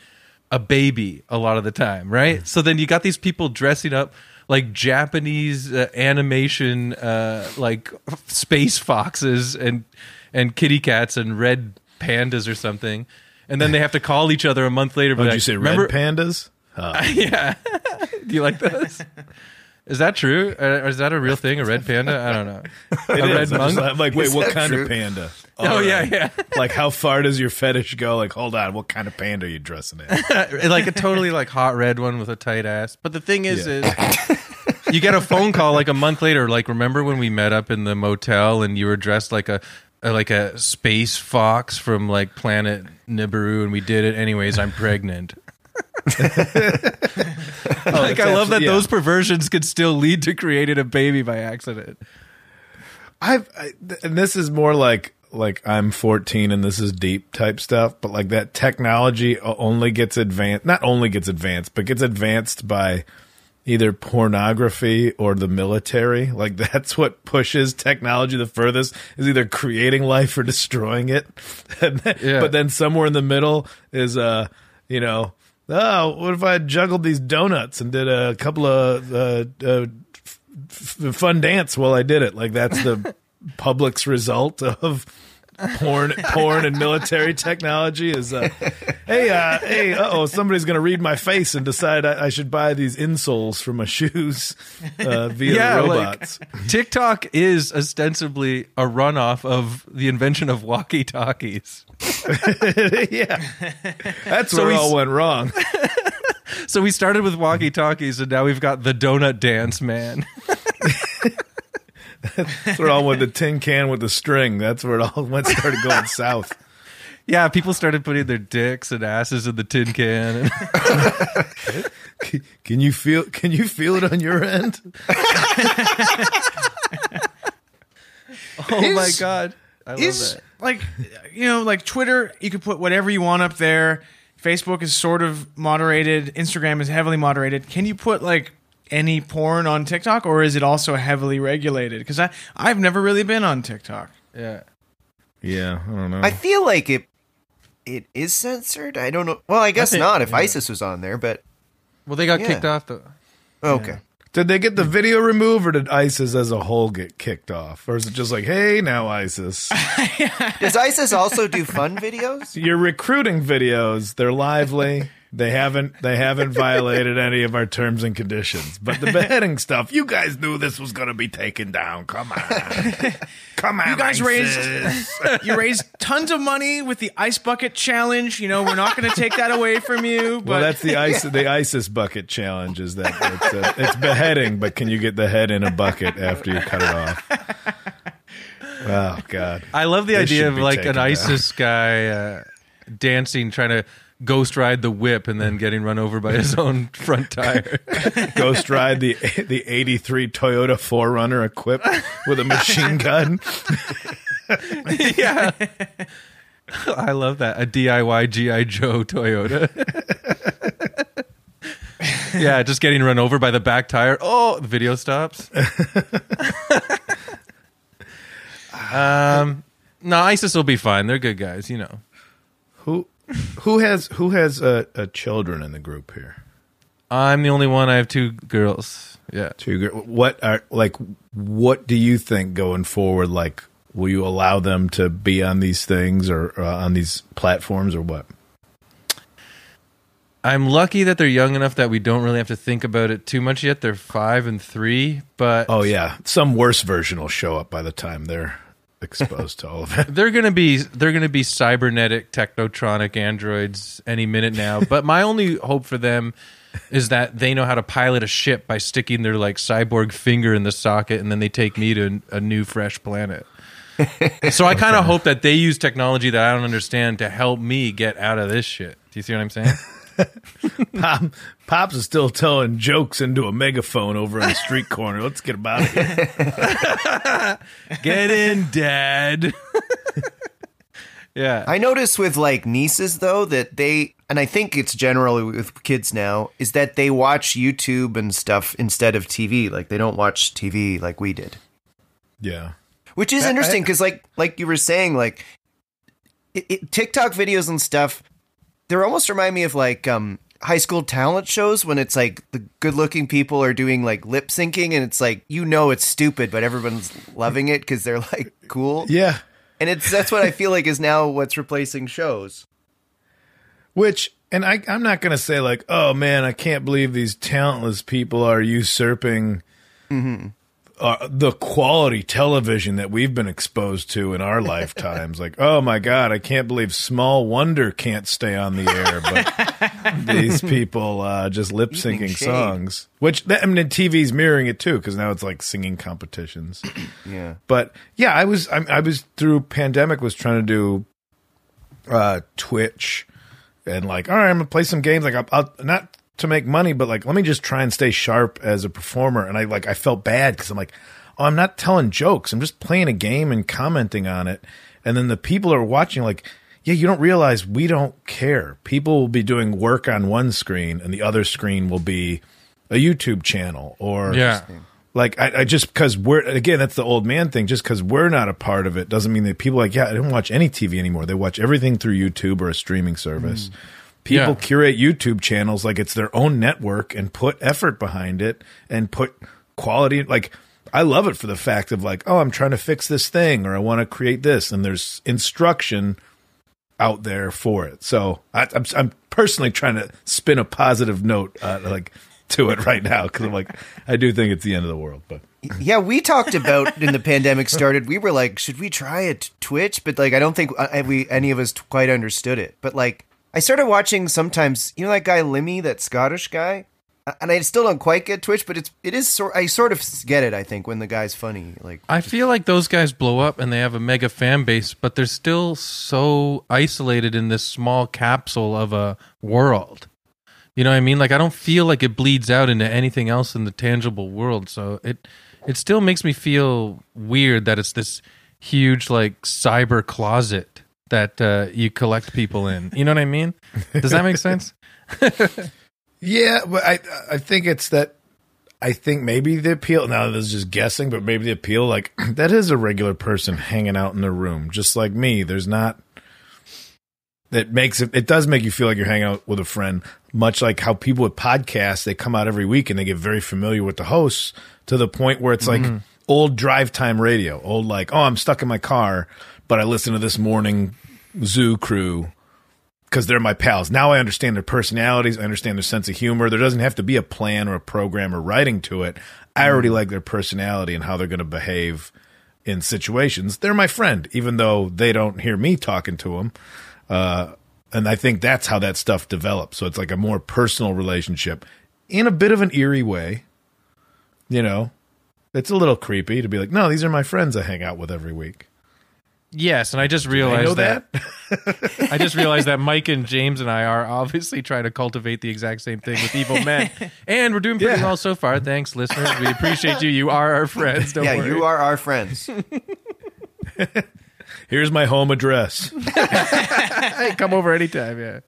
a baby a lot of the time right so then you got these people dressing up like japanese uh, animation uh, like space foxes and and kitty cats and red pandas or something and then they have to call each other a month later. Did like, you say "Remember- red pandas? Uh, yeah. Do you like those? Is that true? Uh, or is that a real thing? A red panda? I don't know. it a red is. I'm like, like, wait, Is what that kind true? of panda? Oh All yeah, yeah. Like, how far does your fetish go? Like, hold on, what kind of panda are you dressing in? like a totally like hot red one with a tight ass. But the thing is, Yeah. is you get a phone call like a month later. Like, remember when we met up in the motel and you were dressed like a, a like a space fox from like planet Nibiru, and we did it anyways. I'm pregnant. Like I love that yeah. those perversions could still lead to creating a baby by accident. I've, I, and this is more like like I'm 14 and this is deep type stuff, but like that technology only gets advanced, not only gets advanced, but gets advanced by either pornography or the military. Like that's what pushes technology the furthest is either creating life or destroying it. And then, Yeah. But then somewhere in the middle is uh, you know, oh, what if I juggled these donuts and did a couple of uh, uh, f- fun dance while I did it. Like that's the public's result of porn, porn and military technology. Is uh, hey, uh, hey, uh oh, somebody's gonna read my face and decide I, I should buy these insoles for my shoes uh, via Yeah, the like- robots. TikTok is ostensibly a runoff of the invention of walkie talkies. yeah, that's So where it all went wrong. So we started with walkie talkies, and now we've got the donut dance man. That's where it all went. The tin can with the string. That's where it all went. Started going south. yeah, people started putting their dicks and asses in the tin can. And Can you feel? Can you feel it on your end? oh my god, I love is that. like you know like twitter you can put whatever you want up there facebook is sort of moderated instagram is heavily moderated can you put like any porn on tiktok or is it also heavily regulated because i i've never really been on tiktok Yeah, Yeah, I don't know. I feel like it it is censored. I don't know. Well, I guess think- not if ISIS was on there, but well, they got Yeah. kicked off the. Oh, okay. Did they get the video removed, or did ISIS as a whole get kicked off, or is it just like, hey, now ISIS? Does ISIS also do fun videos? Your recruiting videos, they're lively. They haven't they haven't violated any of our terms and conditions. But the beheading stuff, you guys knew this was going to be taken down. Come on, come on, you guys raised you raised tons of money with the ice bucket challenge you know we're not going to take that away from you but Well, that's the ice the ISIS bucket challenge. Is that it's, uh, it's beheading, but can you get the head in a bucket after you cut it off? Oh God. I love the This idea of like taken an down. ISIS guy uh, dancing, trying to ghost ride the whip, and then getting run over by his own front tire. Ghost ride the the eighty three Toyota 4Runner equipped with a machine gun. yeah. I love that. A DIY GI Joe Toyota. yeah, just getting run over by the back tire. Oh, the video stops. um, no, ISIS will be fine. They're good guys, you know. Who has who has uh, uh, children in the group here? I'm the only one. I have two girls. Yeah. Two girls. what are like what do you think going forward like will you allow them to be on these things or uh, on these platforms or what? I'm lucky that they're young enough that we don't really have to think about it too much yet. They're five and three, but Oh yeah, some worse version will show up by the time they're exposed to all of it. they're gonna be they're gonna be cybernetic technotronic androids any minute now. but my only hope for them is that they know how to pilot a ship by sticking their like cyborg finger in the socket, and then they take me to a new fresh planet. so I kind of hope that they use technology that I don't understand to help me get out of this shit. Do you see what I'm saying? Pop, Pops is still telling jokes into a megaphone over in the street corner. Let's get him out of here. Get in, Dad. yeah. I notice with like nieces though that they and I think it's generally with kids now is that they watch YouTube and stuff instead of TV. Like they don't watch TV like we did. Yeah. Which is interesting because like like you were saying like it, it, TikTok videos and stuff they almost remind me of like um high school talent shows when it's like the good looking people are doing like lip syncing and it's like you know it's stupid but everyone's loving it because they're like cool Yeah. and it's that's what I feel like is now what's replacing shows. Which, and I, I'm not going to say like, oh man, I can't believe these talentless people are usurping uh, the quality television that we've been exposed to in our lifetimes. like, oh my god, I can't believe Small Wonder can't stay on the air, but these people uh, just lip syncing songs. Which I mean, TV's mirroring it too because now it's like singing competitions. Yeah. But yeah, I was I, I was through pandemic was trying to do uh Twitch and like all right, I'm gonna play some games like I'll, I'll not to make money, but like let me just try and stay sharp as a performer. And I like I felt bad because I'm like, oh, I'm not telling jokes. I'm just playing a game and commenting on it. And then the people are watching like. Yeah, you don't realize we don't care. People will be doing work on one screen, and the other screen will be a YouTube channel or Yeah. like I, I just because we're again that's the old man thing. Just because we're not a part of it doesn't mean that people are like yeah I don't watch any TV anymore. They watch everything through YouTube or a streaming service. Mm. People Yeah. curate YouTube channels like it's their own network and put effort behind it and put quality. Like I love it for the fact of like oh I'm trying to fix this thing or I want to create this and there's instruction out there for it. So I, I'm I'm personally trying to spin a positive note uh, like to it right now because I'm like I do think it's the end of the world, but. Yeah, we talked about when the pandemic started. We were like, should we try a t- Twitch? But like, I don't think uh, we any of us t- quite understood it. But like, I started watching sometimes. You know that guy Limmy, that Scottish guy, and I still don't quite get Twitch, but it's it is sort. I sort of get it. I think when the guy's funny, like I feel like those guys blow up and they have a mega fan base, but they're still so isolated in this small capsule of a world. You know what I mean? Like I don't feel like it bleeds out into anything else in the tangible world. So it it still makes me feel weird that it's this huge like cyber closet that uh, you collect people in. You know what I mean? Does that make sense? Yeah, but I I think it's that I think maybe the appeal now this is just guessing, but maybe the appeal like that is a regular person hanging out in the room, just like me. There's not that makes it it does make you feel like you're hanging out with a friend, much like how people with podcasts they come out every week and they get very familiar with the hosts to the point where it's like old drive time radio, old like, oh, I'm stuck in my car, but I listen to this morning zoo crew because they're my pals. Now I understand their personalities. I understand their sense of humor. There doesn't have to be a plan or a program or writing to it. I already like their personality and how they're going to behave in situations. They're my friend, even though they don't hear me talking to them. Uh, and I think that's how that stuff develops. So it's like a more personal relationship in a bit of an eerie way. You know, it's a little creepy to be like, no, these are my friends I hang out with every week. Yes, and I just realized know that. that. I just realized that Mike and James and I are obviously trying to cultivate the exact same thing with evil men, and we're doing pretty Yeah. well so far. Thanks, listeners. We appreciate you. You are our friends. Don't yeah, worry. you are our friends. Here's my home address. Hey, come over anytime. Yeah.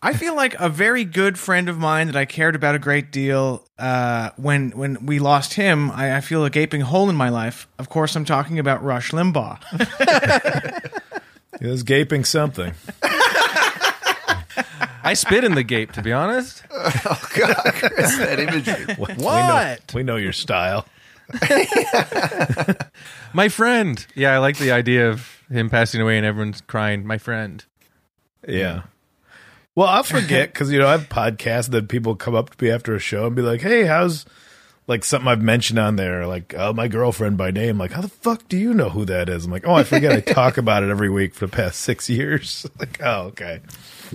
I feel like a very good friend of mine that I cared about a great deal. Uh, when when we lost him, I, I feel a gaping hole in my life. Of course, I'm talking about Rush Limbaugh. He was gaping something. I spit in the gape, to be honest. oh God, Chris, that imagery. We know, What? we know your style. My friend. Yeah, I like the idea of him passing away and everyone's crying. My friend. Yeah. Well, I'll forget because you know I have podcasts that people come up to me after a show and be like, "Hey, how's like something I've mentioned on there, like oh, my girlfriend by name? Like, how the fuck do you know who that is? I'm like, oh, I forget. I talk about it every week for the past six years. like, oh, okay.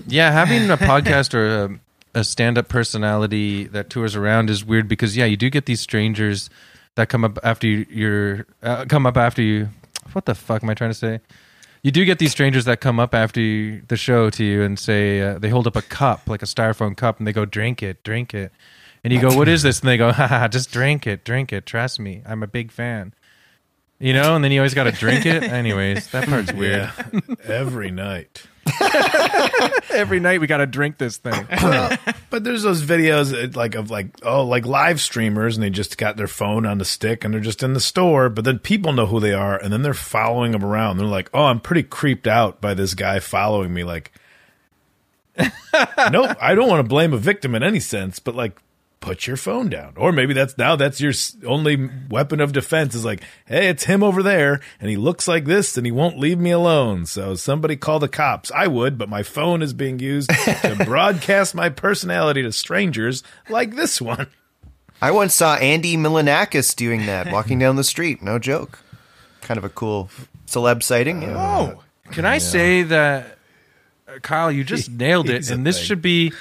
Yeah, having a podcast or a, a stand-up personality that tours around is weird because yeah, you do get these strangers that come up after you, you're uh, come up after you. What the fuck am I trying to say? You do get these strangers that come up after you, the show to you and say uh, they hold up a cup, like a styrofoam cup, and they go, "Drink it, drink it," and you go, "What is this?" And they go, "Ha just drink it, drink it. Trust me, I'm a big fan." You know, and then you always got to drink it. Anyways, that part's weird. Yeah, every night. Every night we got to drink this thing. But there's those videos uh, like of like oh like live streamers and they just got their phone on the stick and they're just in the store, but then people know who they are and then they're following them around. They're like, oh, I'm pretty creeped out by this guy following me. Like, nope, I don't want to blame a victim in any sense, but like. Put your phone down, or maybe that's now that's your only weapon of defense. Is like, hey, it's him over there, and he looks like this, and he won't leave me alone. So somebody call the cops. I would, but my phone is being used to broadcast my personality to strangers like this one. I once saw Andy Milonakis doing that, walking down the street. No joke. Kind of a cool celeb sighting. yeah. Oh, Can I say that, uh, Kyle, you just nailed it, He's and this thing. should be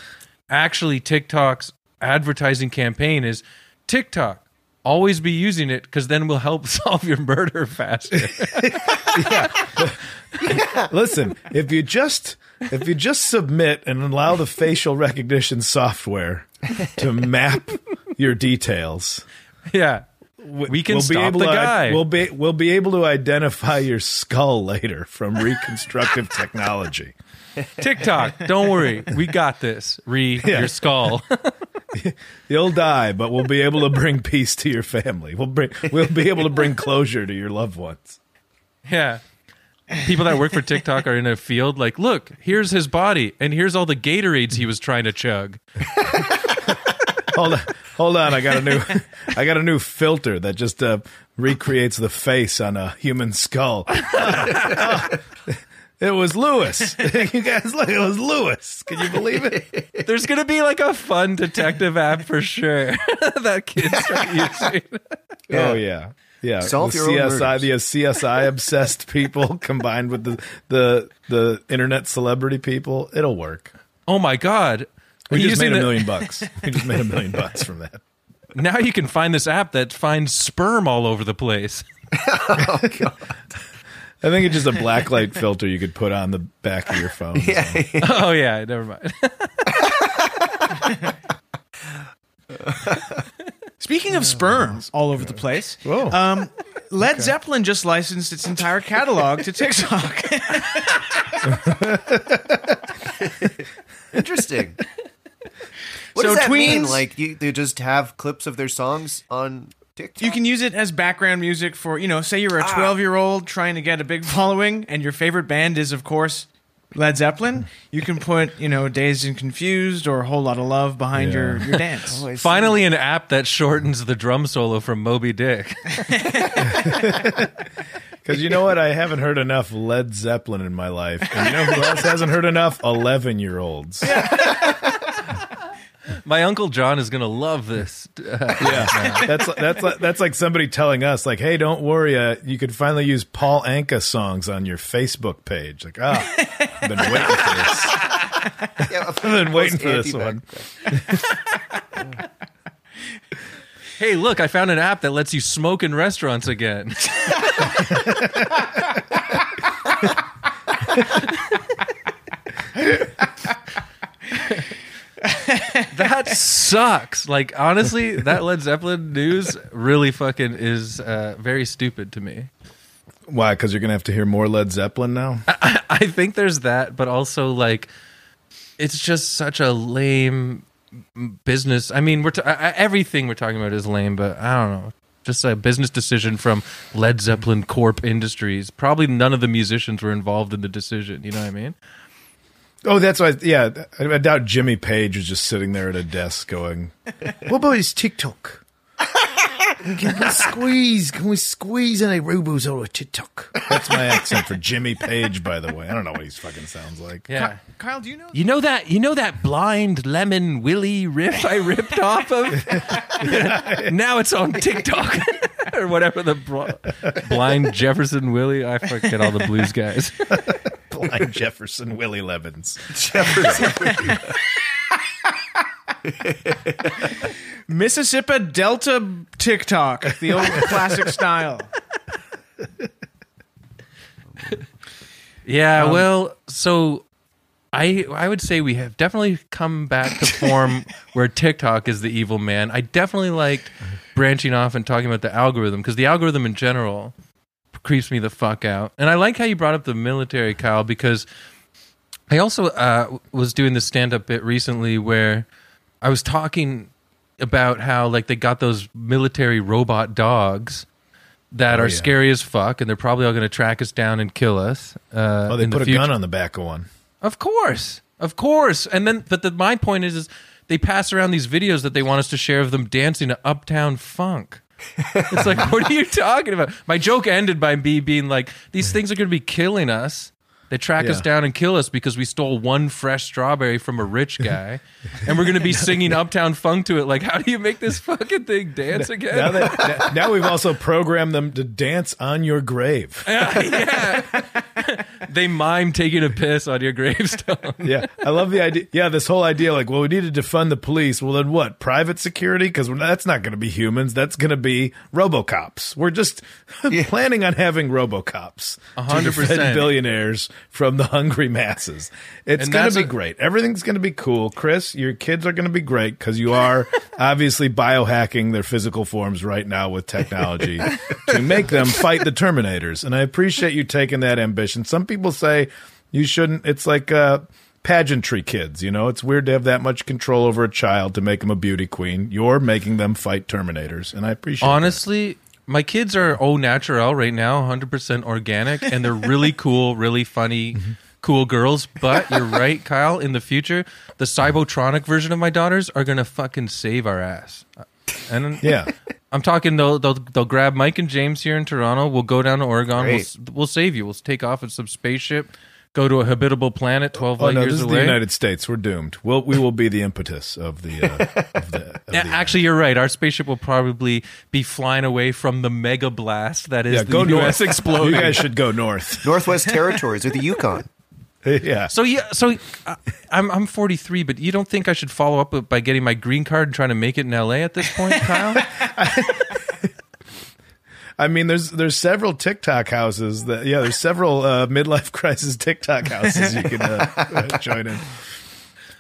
actually TikTok's advertising campaign is TikTok. Always be using it because then we'll help solve your murder faster. Listen, if you just if you just submit and allow the facial recognition software to map your details, yeah, we can stop the to, guy. We'll be we'll be able to identify your skull later from reconstructive technology. TikTok, don't worry, we got this. Re Yeah. your skull. You'll die, but we'll be able to bring peace to your family. We'll bring we'll be able to bring closure to your loved ones. yeah. People that work for TikTok are in a field like, look, here's his body, and here's all the Gatorades he was trying to chug. hold on, hold on. I got a new, I got a new filter that just uh, recreates the face on a human skull. It was Lewis. you guys, look, it was Lewis. Can you believe it? There's gonna be like a fun detective app for sure that kids start using. Oh yeah, yeah. Solve the your CSI, murders. the CSI obsessed people combined with the the the internet celebrity people. It'll work. Oh my god! We just made a the- million bucks. We just made a million bucks from that. Now you can find this app that finds sperm all over the place. Oh, I think it's just a blacklight filter you could put on the back of your phone. Yeah. oh yeah, never mind. speaking of sperms all over the place, Whoa. um, Led Zeppelin just licensed its entire catalog to TikTok. Interesting. What So does that mean? Like you, they just have clips of their songs on TikTok. You can use it as background music for, you know, say you're a ah. 12 year old trying to get a big following and your favorite band is, of course, Led Zeppelin. You can put, you know, Dazed and Confused or a whole lot of love behind your, your dance. Oh, Finally, an app that shortens the drum solo from Moby Dick. Because you know what? I haven't heard enough Led Zeppelin in my life. And you know who else hasn't heard enough? 11 year olds. My uncle John is gonna love this. Yeah. That's, that's, like- that's like somebody telling us, like, hey, don't worry. Uh, you could finally use Paul Anka songs on your Facebook page. Like, ah, I've been waiting for this. Yeah, I've been waiting for this one. hey, look! I found an app that lets you smoke in restaurants again. that sucks. Like honestly, that Led Zeppelin news really fucking is uh, very stupid to me. Why? Because you're gonna have to hear more Led Zeppelin now. I think there's that, but also like it's just such a lame business. I mean, we're t- I, I- everything we're talking about is lame, but I don't know. Just a business decision from Led Zeppelin Corp Industries. Probably none of the musicians were involved in the decision. You know what I mean? Oh, that's why. Yeah, I, I doubt Jimmy Page was just sitting there at a desk going, "What about his TikTok? Can we squeeze? Can we squeeze any robos out of TikTok?" That's my accent for Jimmy Page, by the way. I don't know what he fucking sounds like. Yeah. Kyle, do you know? You know that you know that blind lemon Willie riff I ripped off of. now it's on TikTok or whatever the bl- blind Jefferson Willie. I forget all the blues guys. Blind Jefferson Willie Levins. Mississippi Delta TikTok, the old classic style. Yeah, um, well, so I I would say we have definitely come back to form where TikTok is the evil man. I definitely liked branching off and talking about the algorithm because the algorithm in general creeps me the fuck out. And I like how you brought up the military, Kyle, because I also uh, was doing this stand up bit recently where I was talking about how like they got those military robot dogs that Oh, are yeah. scary as fuck, and they're probably all going to track us down and kill us. Uh, Oh, they in the put a future. gun on the back of one. Of course, of course. And then, but the, my point is, is they pass around these videos that they want us to share of them dancing to Uptown Funk. It's like, what are you talking about? My joke ended by me being like, these things are going to be killing us. They track us down and kill us because we stole one fresh strawberry from a rich guy, and we're going to be singing Uptown Funk to it. Like, how do you make this fucking thing dance again? Now, that, now we've also programmed them to dance on your grave. yeah, they mime taking a piss on your gravestone. Yeah, I love the idea. Yeah, this whole idea, like, well, we need to defund the police. Well, then what? Private security? Because that's not going to be humans. That's going to be RoboCops. We're just planning on having RoboCops to hundred percent. billionaires from the hungry masses. It's going to be a- great. Everything's going to be cool. Chris, your kids are going to be great because you are obviously biohacking their physical forms right now with technology to make them fight the Terminators. And I appreciate you taking that ambition. Some people say you shouldn't. It's like uh, pageantry kids. You know, it's weird to have that much control over a child to make them a beauty queen. You're making them fight Terminators, and I appreciate. that. Honestly, my kids are au naturel right now, 100% organic, and they're really cool, really funny, cool girls. But you're right, Kyle. In the future, the Cybotronic version of my daughters are gonna fucking save our ass. And Yeah. I'm talking. They'll they'll they'll grab Mike and James here in Toronto. We'll go down to Oregon. We'll, we'll save you. We'll take off in some spaceship, go to a habitable planet 12 Oh light no, years this is away. the United States. We're doomed. We'll we will be the impetus of the uh, of the. Of Yeah, the actually, you're right. Our spaceship will probably be flying away from the mega blast that is yeah, the go U.S. north. exploding. You guys should go north. Northwest Territories or the Yukon. yeah. So yeah, so uh, I'm I'm 43, but you don't think I should follow up with- by getting my green card and trying to make it in LA at this point, Kyle? I mean, there's there's several TikTok houses that yeah, there's several uh, midlife crisis TikTok houses you can uh, join in.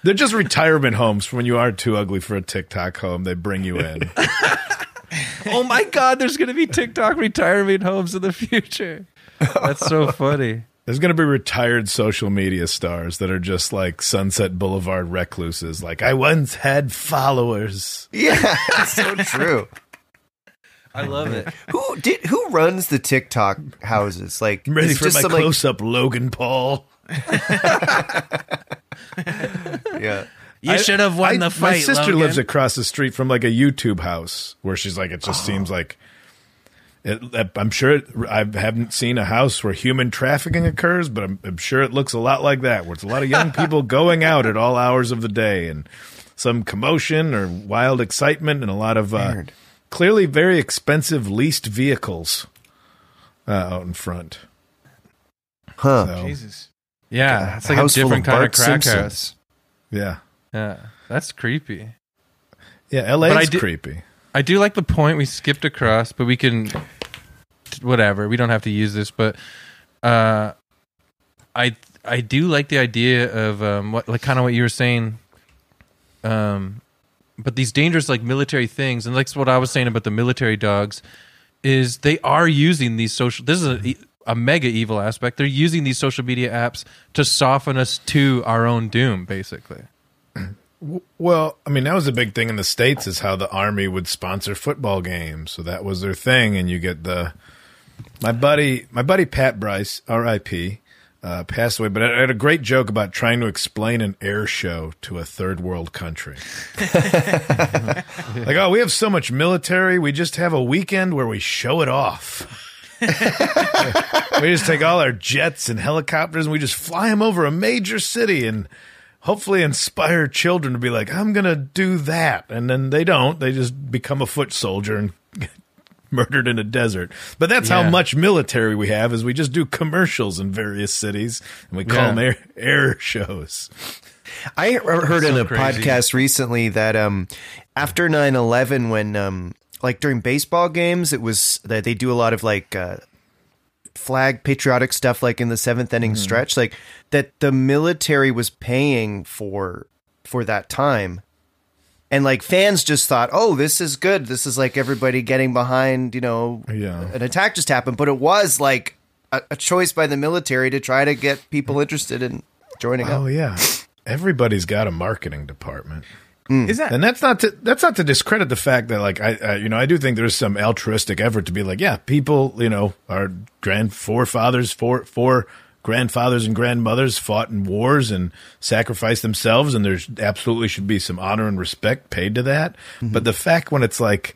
They're just retirement homes for when you are too ugly for a TikTok home. They bring you in. oh my God, there's gonna be TikTok retirement homes in the future. That's so funny. There's going to be retired social media stars that are just like Sunset Boulevard recluses. Like I once had followers. Yeah, it's so true. I love it. Who did? Who runs the TikTok houses? Like, I'm ready for just my some, like- close up, Logan Paul. yeah. You should have won I- the fight. My sister Logan. lives across the street from like a YouTube house where she's like, it just oh. seems like. It, I'm sure it, I haven't seen a house where human trafficking occurs, but I'm, I'm sure it looks a lot like that, where it's a lot of young people going out at all hours of the day and some commotion or wild excitement and a lot of uh, clearly very expensive leased vehicles uh, out in front. Huh. So, Jesus. Yeah, it's like a different kind Bart of crack Simpsons. house. yeah, Yeah, that's creepy. yeah, LA But I is did- creepy. I do like the point we skipped across, but we can whatever. We don't have to use this, but uh I I do like the idea of um, what like kind of what you were saying. Um, but these dangerous like military things, and that's what I was saying about the military dogs, is they are using these social. This is a, a mega evil aspect. They're using these social media apps to soften us to our own doom, basically. Well, I mean, that was a big thing in the states is how the army would sponsor football games. So that was their thing, and you get the my buddy, my buddy Pat Bryce, R.I.P. Uh, passed away, but I had a great joke about trying to explain an air show to a third world country. like, oh, we have so much military, we just have a weekend where we show it off. we just take all our jets and helicopters and we just fly them over a major city and hopefully inspire children to be like, I'm going to do that. And then they don't. They just become a foot soldier and get murdered in a desert. But that's Yeah. how much military we have is we just do commercials in various cities and we call Yeah. them air, air shows. I he- heard in so a crazy. podcast recently that um, after 9-11, when um, like during baseball games, it was that they do a lot of like uh, flag patriotic stuff, like in the seventh inning mm-hmm. stretch, like that the military was paying for for that time. And like fans just thought, oh, this is good. This is like everybody getting behind, you know, Yeah. an attack just happened. But it was like a, a choice by the military to try to get people mm. interested in joining oh, up. Oh yeah. Everybody's got a marketing department. Mm. Is that And that's not to that's not to discredit the fact that like I, I you know I do think there's some altruistic effort to be like yeah people you know our grand forefathers four four grandfathers and grandmothers fought in wars and sacrificed themselves and there's absolutely should be some honor and respect paid to that. Mm-hmm. But the fact when it's like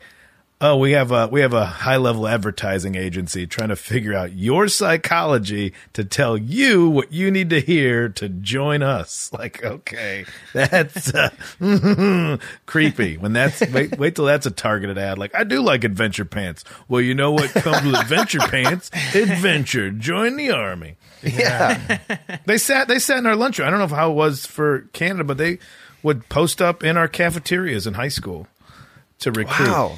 oh we have a we have a high level advertising agency trying to figure out your psychology to tell you what you need to hear to join us. Like okay that's uh, creepy. When that's wait wait till that's a targeted ad. Like i do like adventure pants. Well you know what comes with adventure pants? Adventure. Join the army. Yeah. they sat they sat in our lunchroom i don't know how it was for canada but they would post up in our cafeterias in high school to recruit. Wow.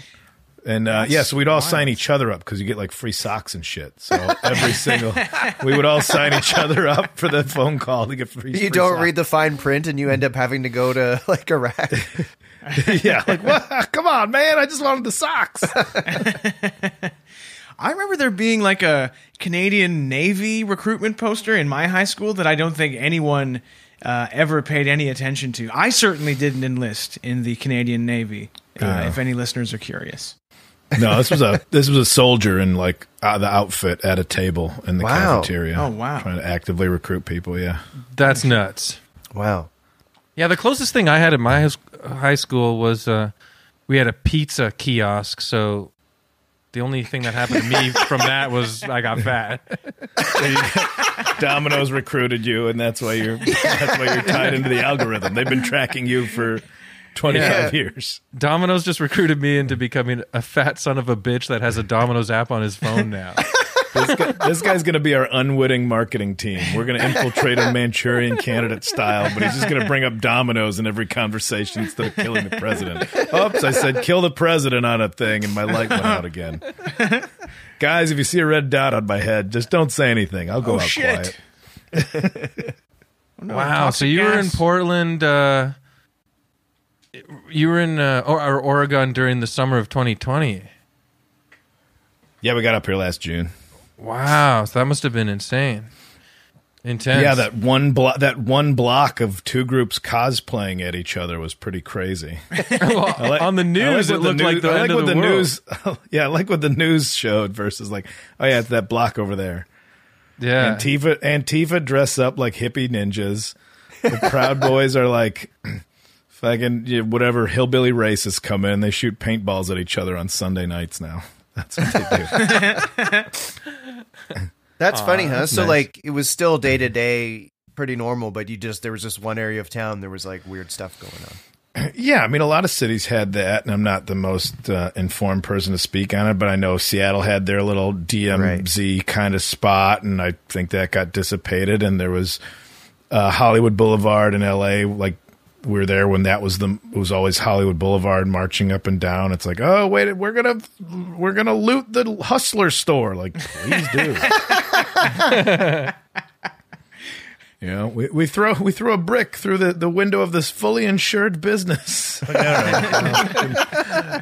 And uh, yeah, so we'd all sign each other up because you get like free socks and shit. So every single, we would all sign each other up for the phone call to get free. You free don't socks. read the fine print and you end up having to go to like Iraq. yeah, like what? Come on, man! I just wanted the socks. I remember there being like a Canadian Navy recruitment poster in my high school that I don't think anyone uh, ever paid any attention to. I certainly didn't enlist in the Canadian Navy. Uh, Yeah. If any listeners are curious, no, this was a this was a soldier in like uh, the outfit at a table in the Wow. cafeteria. Oh, wow. Trying to actively recruit people. Yeah, That's nuts. wow. Yeah, the closest thing I had at my high school was uh, we had a pizza kiosk. So the only thing that happened to me from that was I got fat. Domino's recruited you, and that's why you're that's why you're tied into the algorithm. They've been tracking you for twenty five Yeah. years. Domino's just recruited me into becoming a fat son of a bitch that has a Domino's app on his phone now. This, guy, this guy's going to be our unwitting marketing team. We're going to infiltrate him Manchurian candidate style, but he's just going to bring up dominoes in every conversation instead of killing the president. Oops, I said kill the president on a thing, and my light went out again. Guys, if you see a red dot on my head, just don't say anything. I'll go Oh, out shit. quiet. wow. So toxic you were in. Portland. Uh, you were in uh, or, or Oregon during the summer of 2020. Yeah, we got up here last June. Wow. So that must have been insane. Intense. Yeah, that one block, that one block of two groups cosplaying at each other was pretty crazy. Well, like- on the news, like it what looked like the I end like of what the, world. news. Yeah, I like what the news showed versus like, oh yeah, it's that block over there. Yeah. Antifa, Antifa dress up like hippie ninjas. The Proud Boys are like fucking you know, whatever hillbilly racists come in. They shoot paintballs at each other on Sunday nights now. That's what they do. That's funny, huh? that's So nice. like it was still day to day pretty normal, but you just there was just one area of town there was like weird stuff going on. yeah, I mean, a lot of cities had that, and I'm not the most uh, informed person to speak on it, but I know Seattle had their little DMZ kind of spot, and I think that got dissipated. And there was uh, Hollywood Boulevard in LA, like we were there when that was the it was always Hollywood Boulevard marching up and down. It's like, oh wait, we're gonna we're gonna loot the Hustler store. Like, please do. You know, we, we throw we throw a brick through the, the window of this fully insured business. Like.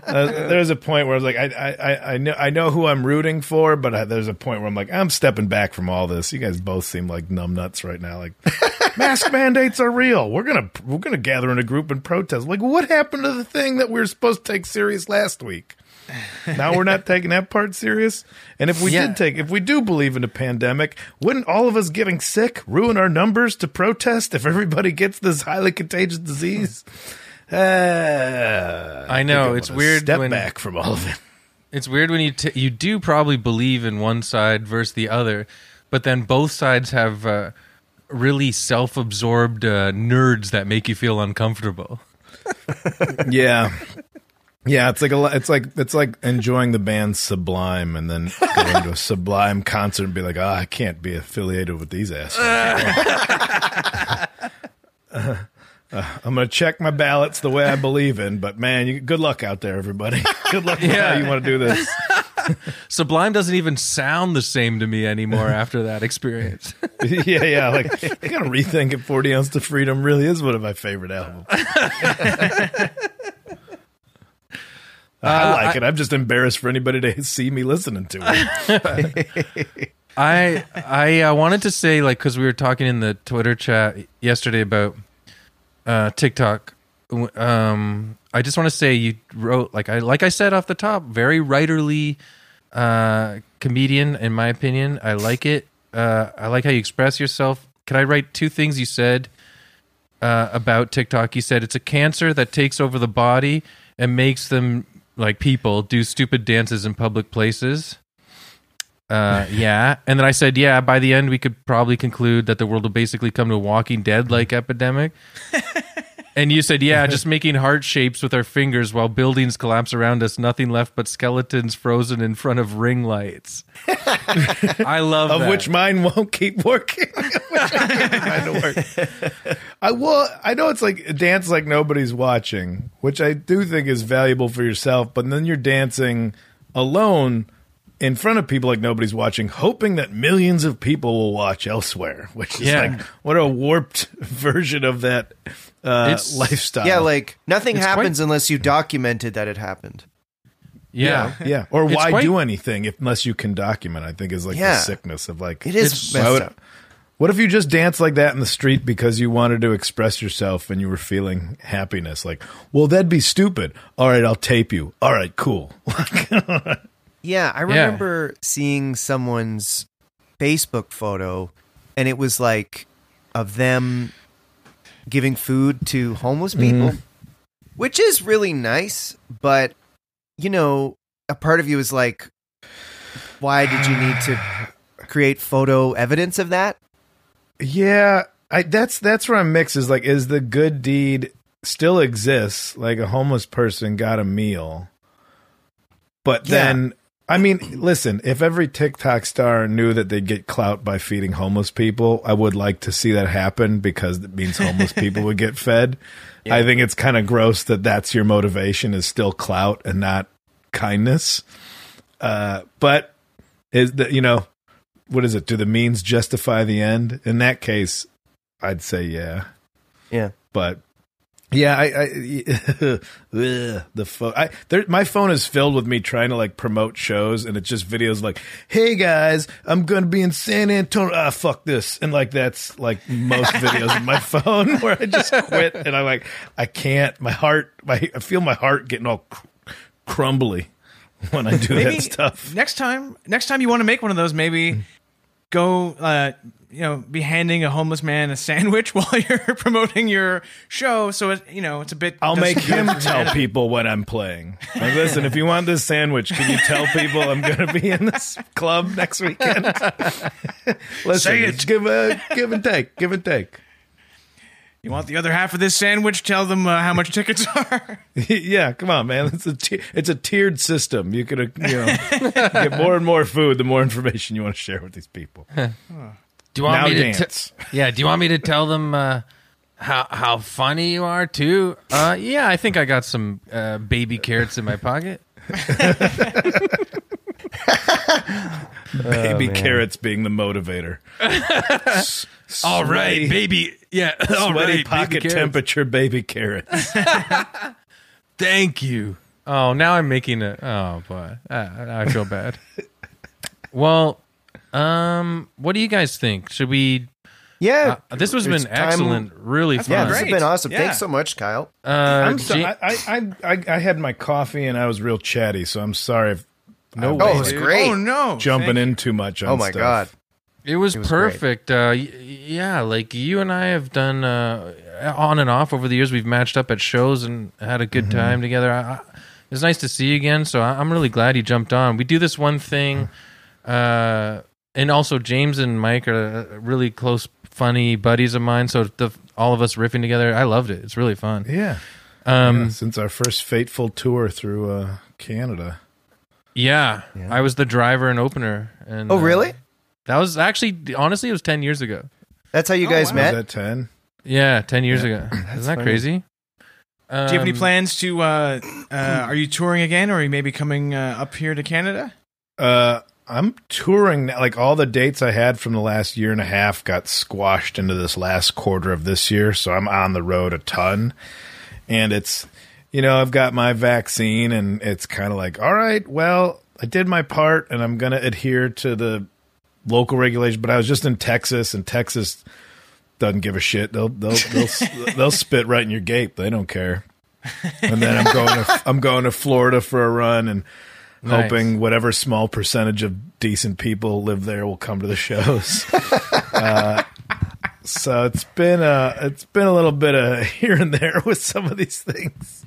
Uh, there's a point where I was like, I, I, I- I know I know who I'm rooting for, but I, there's a point where I'm like, I'm stepping back from all this. You guys both seem like numbnuts right now. Like, mask mandates are real. We're gonna we're gonna gather in a group and protest. Like, what happened to the thing that we were supposed to take serious last week? now we're not taking that part serious. And if we Yeah. did take, if we do believe in a pandemic, wouldn't all of us getting sick ruin our numbers to protest if everybody gets this highly contagious disease? Uh, I know, I'm it's gonna weird Step when- back from all of it. It's weird when you t- you do probably believe in one side versus the other, but then both sides have uh, really self-absorbed uh, nerds that make you feel uncomfortable. Yeah. Yeah, it's like a, lo- it's like it's like enjoying the band Sublime and then going to a Sublime concert and be like, "Ah, I can't be affiliated with these assholes." Uh, uh, I'm going to check my ballots the way I believe in, but man, you, good luck out there, everybody. Good luck with Yeah. how you want to do this. Sublime doesn't even sound the same to me anymore after that experience. yeah, yeah. Like I gotta rethink if Forty Ounce to Freedom really is one of my favorite albums. I like it. I'm just embarrassed for anybody to see me listening to it. I I uh, wanted to say like because we were talking in the Twitter chat yesterday about uh, TikTok. Um, I just want to say you wrote like I like I said off the top, very writerly uh, comedian in my opinion. I like it. Uh, I like how you express yourself. Can I write two things you said uh, about TikTok? You said it's a cancer that takes over the body and makes them like people do stupid dances in public places. Uh, yeah. And then I said, yeah, by the end, we could probably conclude that the world will basically come to a Walking Dead like epidemic. and you said, yeah, just making heart shapes with our fingers while buildings collapse around us, nothing left but skeletons frozen in front of ring lights. I love of that. which mine won't keep working. Which I can't to work. I will. I know it's like dance like nobody's watching, which I do think is valuable for yourself. But then you're dancing alone in front of people like nobody's watching, hoping that millions of people will watch elsewhere. Which is Yeah. like what a warped version of that uh, It's- lifestyle. Yeah, like nothing It's happens quite- unless you documented that it happened. yeah. yeah. Or It's why quite- do anything if, unless you can document? I think is like Yeah. the sickness of like It is messed would- up. What if you just danced like that in the street because you wanted to express yourself and you were feeling happiness? Like, well, that'd be stupid. All right, I'll tape you. All right, cool. Yeah, I remember seeing someone's Facebook photo, and it was like of them giving food to homeless mm-hmm. people, which is really nice. But you know, a part of you is like, why did you need to create photo evidence of that? yeah, I, that's that's where I'm mixed. Is like, is the good deed still exists? Like a homeless person got a meal, but Yeah. then. I mean, listen, if every TikTok star knew that they'd get clout by feeding homeless people, I would like to see that happen because it means homeless people would get fed. I think it's kind of gross that that's your motivation is still clout and not kindness. Uh, but is that, you know, what is it? Do the means justify the end? In that case, I'd say yeah. Yeah. But yeah, I, I ugh, the phone. I there, my phone is filled with me trying to like promote shows, and it's just videos like, "Hey guys, I'm gonna be in San Antonio." Ah, fuck this, and like that's like most videos on my phone where I just quit, and I'm like, I can't. My heart, my I feel my heart getting all cr- crumbly when I do Maybe that stuff. next time, next time you want to make one of those, maybe go, uh, you know, be handing a homeless man a sandwich while you're promoting your show. So it, you know, it's a bit. I'll make him tell people what I'm playing. Like, listen, if you want this sandwich, can you tell people I'm going to be in this club next weekend? listen, Say it. give a give and take, give and take. You want the other half of this sandwich? Tell them uh, how much tickets are. yeah, come on, man. It's a it's a tiered system. You could uh, you know get more and more food the more information you want to share with these people. Do you want Now me to t- yeah, do you want me to tell them uh, how how funny you are too? Uh, yeah, I think I got some uh, baby carrots in my pocket. Baby carrots being the motivator. All right, baby. Yeah, all Sweaty right, pocket baby temperature baby carrots. Thank you. Oh, now I'm making it. Oh boy, I, I feel bad. well, um, what do you guys think? Should we? Yeah, Uh, this has it's been time- excellent. Really fun. Yeah, fun. this has been awesome. Yeah. Thanks so much, Kyle. Uh, I'm sorry. Ja- I, I, I, I had my coffee and I was real chatty, so I'm sorry if No I way, Oh, it was dude. great. Oh no! jumping Thank- in too much on Oh my stuff. god. It was, It was perfect. Uh, yeah, like you and I have done uh, on and off over the years. We've matched up at shows and had a good Mm-hmm. time together. I, I, it's nice to see you again. So I, I'm really glad you jumped on. We do this one thing, uh, and also James and Mike are uh, really close, funny buddies of mine. So the, all of us riffing together, I loved it. It's really fun. Yeah. Um, Yeah, since our first fateful tour through uh, Canada. Yeah, Yeah. I was the driver and opener. And Oh, uh, really? that was actually honestly, it was ten years ago. That's how you Oh, guys wow. met. Was that 10? Yeah, ten years Yeah. ago. Isn't that funny. crazy? Do you have any Um, plans to? Uh, uh, are you touring again, or are you maybe coming uh, up here to Canada? Uh, I'm touring now. Like all the dates I had from the last year and a half got squashed into this last quarter of this year. So I'm on the road a ton. And it's, you know, I've got my vaccine and it's kind of like, all right, well, I did my part and I'm going to adhere to the local regulation. But I was just in Texas and Texas doesn't give a shit. They'll, they'll, they'll, they'll spit right in your gape. They don't care. And then I'm going to, I'm going to Florida for a run and, Nice. hoping whatever small percentage of decent people live there will come to the shows. uh, so it's been a it's been a little bit of here and there with some of these things.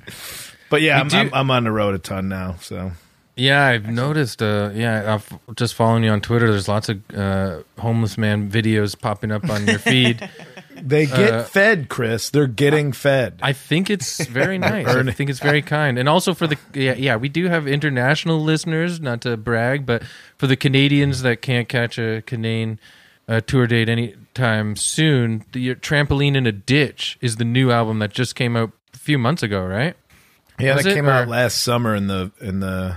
But yeah, I'm, do- I'm, I'm on the road a ton now. So Yeah, I've noticed. Uh, yeah, I've just following you on Twitter. There's lots of uh, homeless man videos popping up on your feed. they get Uh, fed, Chris. They're getting fed. I think it's very nice. I think it's very kind, and also for the yeah, yeah, we do have international listeners. Not to brag, but for the Canadians that can't catch a Canadian uh, tour date anytime soon, the your trampoline in a ditch is the new album that just came out a few months ago, right? yeah, was that it, came or- out last summer in the in the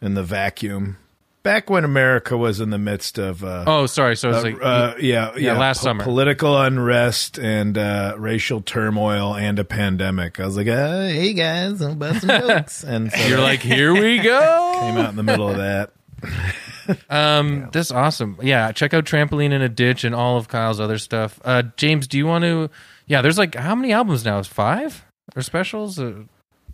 in the vacuum. Back when America was in the midst of uh, Oh, sorry. So it's Uh, like uh, yeah, yeah, last summer. political unrest and uh, racial turmoil and a pandemic. I was like, uh, "Hey guys, I'm about some jokes," and so you're like, here we go. came out in the middle of that. Um, that's awesome. Yeah, check out Trampoline in a Ditch and all of Kyle's other stuff. Uh, James, do you want to? Yeah, there's like how many albums now? Is five or specials? Uh,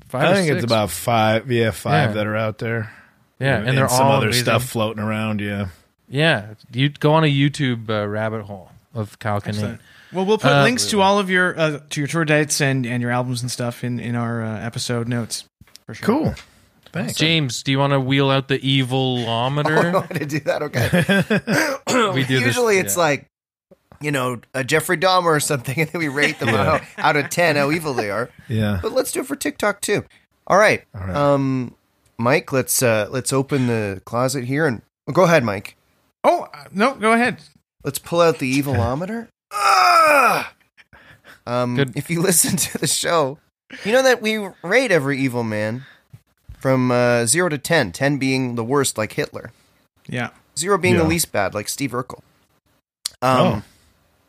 five. I think six? it's about five, yeah, five Yeah. that are out there. yeah, and, they're some other amazing. stuff floating around. Yeah, Yeah, you go on a YouTube uh, rabbit hole of Kyle Kinane. Well, we'll put Uh, links to all of your uh, to your tour dates and, and your albums and stuff in in our uh, episode notes. For sure. cool. Thanks. James, do you want to wheel out the I evilometer? want to do that. Okay. We do this- Usually it's yeah. like, you know, a Jeffrey Dahmer or something, and then we rate them out, out of ten how evil they are. Yeah, But let's do it for TikTok too. All right. All right. Um, Mike, let's uh, let's open the closet here and well, go ahead, Mike. Oh uh, no, go ahead. Let's pull out the evilometer. Ah! Um, Good. if you listen to the show, you know that we rate every evil man from uh, zero to ten. Ten being the worst, like Hitler. Yeah. Zero being the least bad, like Steve Urkel. Um, Oh.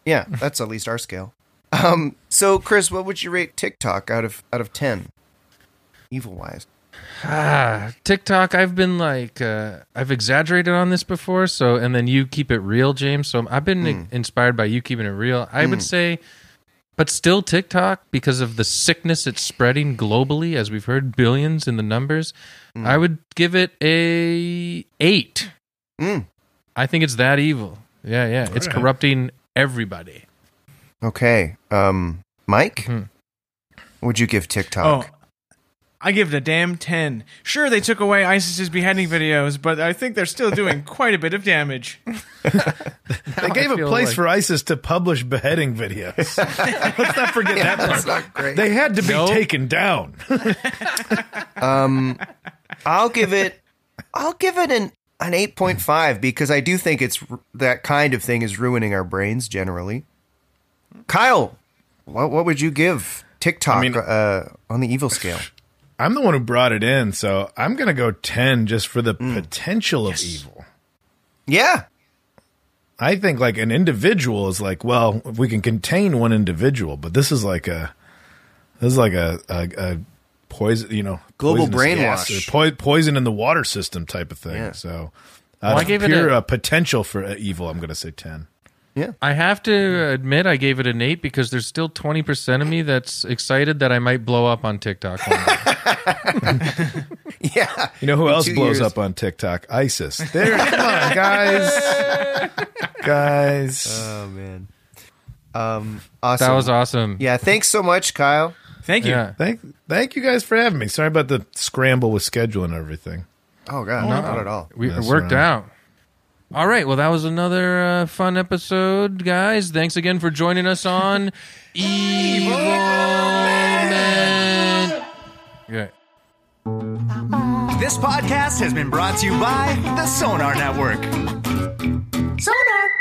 yeah, that's at least our scale. Um, so Chris, what would you rate TikTok out of out of ten? Evil wise. Ah, TikTok. I've been like, uh, I've exaggerated on this before. So, and then you keep it real, James. So I've been Hmm. inspired by you keeping it real. I would say, but still TikTok because of the sickness it's spreading globally, as we've heard, billions in the numbers. Hmm. I would give it a eight. Mm. I think it's that evil. Yeah, yeah. It's Alright. corrupting everybody. Okay. Um, Mike, what would you give TikTok? Oh, I give it a damn 10. Sure, they took away ISIS's beheading videos, but I think they're still doing quite a bit of damage. They gave a place like- for ISIS to publish beheading videos. Let's not forget that part. That's not great. They had to be Nope. taken down. Um, I'll give it. I'll give it an an eight point five because I do think it's that kind of thing is ruining our brains generally. Kyle, what what would you give TikTok I mean- uh, on the evil scale? I'm the one who brought it in, so I'm gonna go ten just for the potential of evil. Yeah. I think like an individual is like, well, if we can contain one individual, but this is like a, this is like a a, a poison, you know, Global poisonous gas brainwash. po- poison in the water system type of thing. Yeah. So, Well, uh, I gave it pure a- uh, potential for uh, evil. I'm going to say ten. I have to admit, I gave it an eight because there's still 20% of me that's excited that I might blow up on TikTok. Yeah. You know who In else blows years. up on TikTok? ISIS. There, come on, guys, guys. Oh man. Um awesome. that was awesome. Yeah, thanks so much, Kyle. Thank you. Yeah. Thank, thank you guys for having me. Sorry about the scramble with scheduling and everything. Oh god, not at all. We, it worked right. out. All right. Well, that was another uh, fun episode, guys. Thanks again for joining us on Evil Men. Yeah. This podcast has been brought to you by the Sonar Network. Sonar!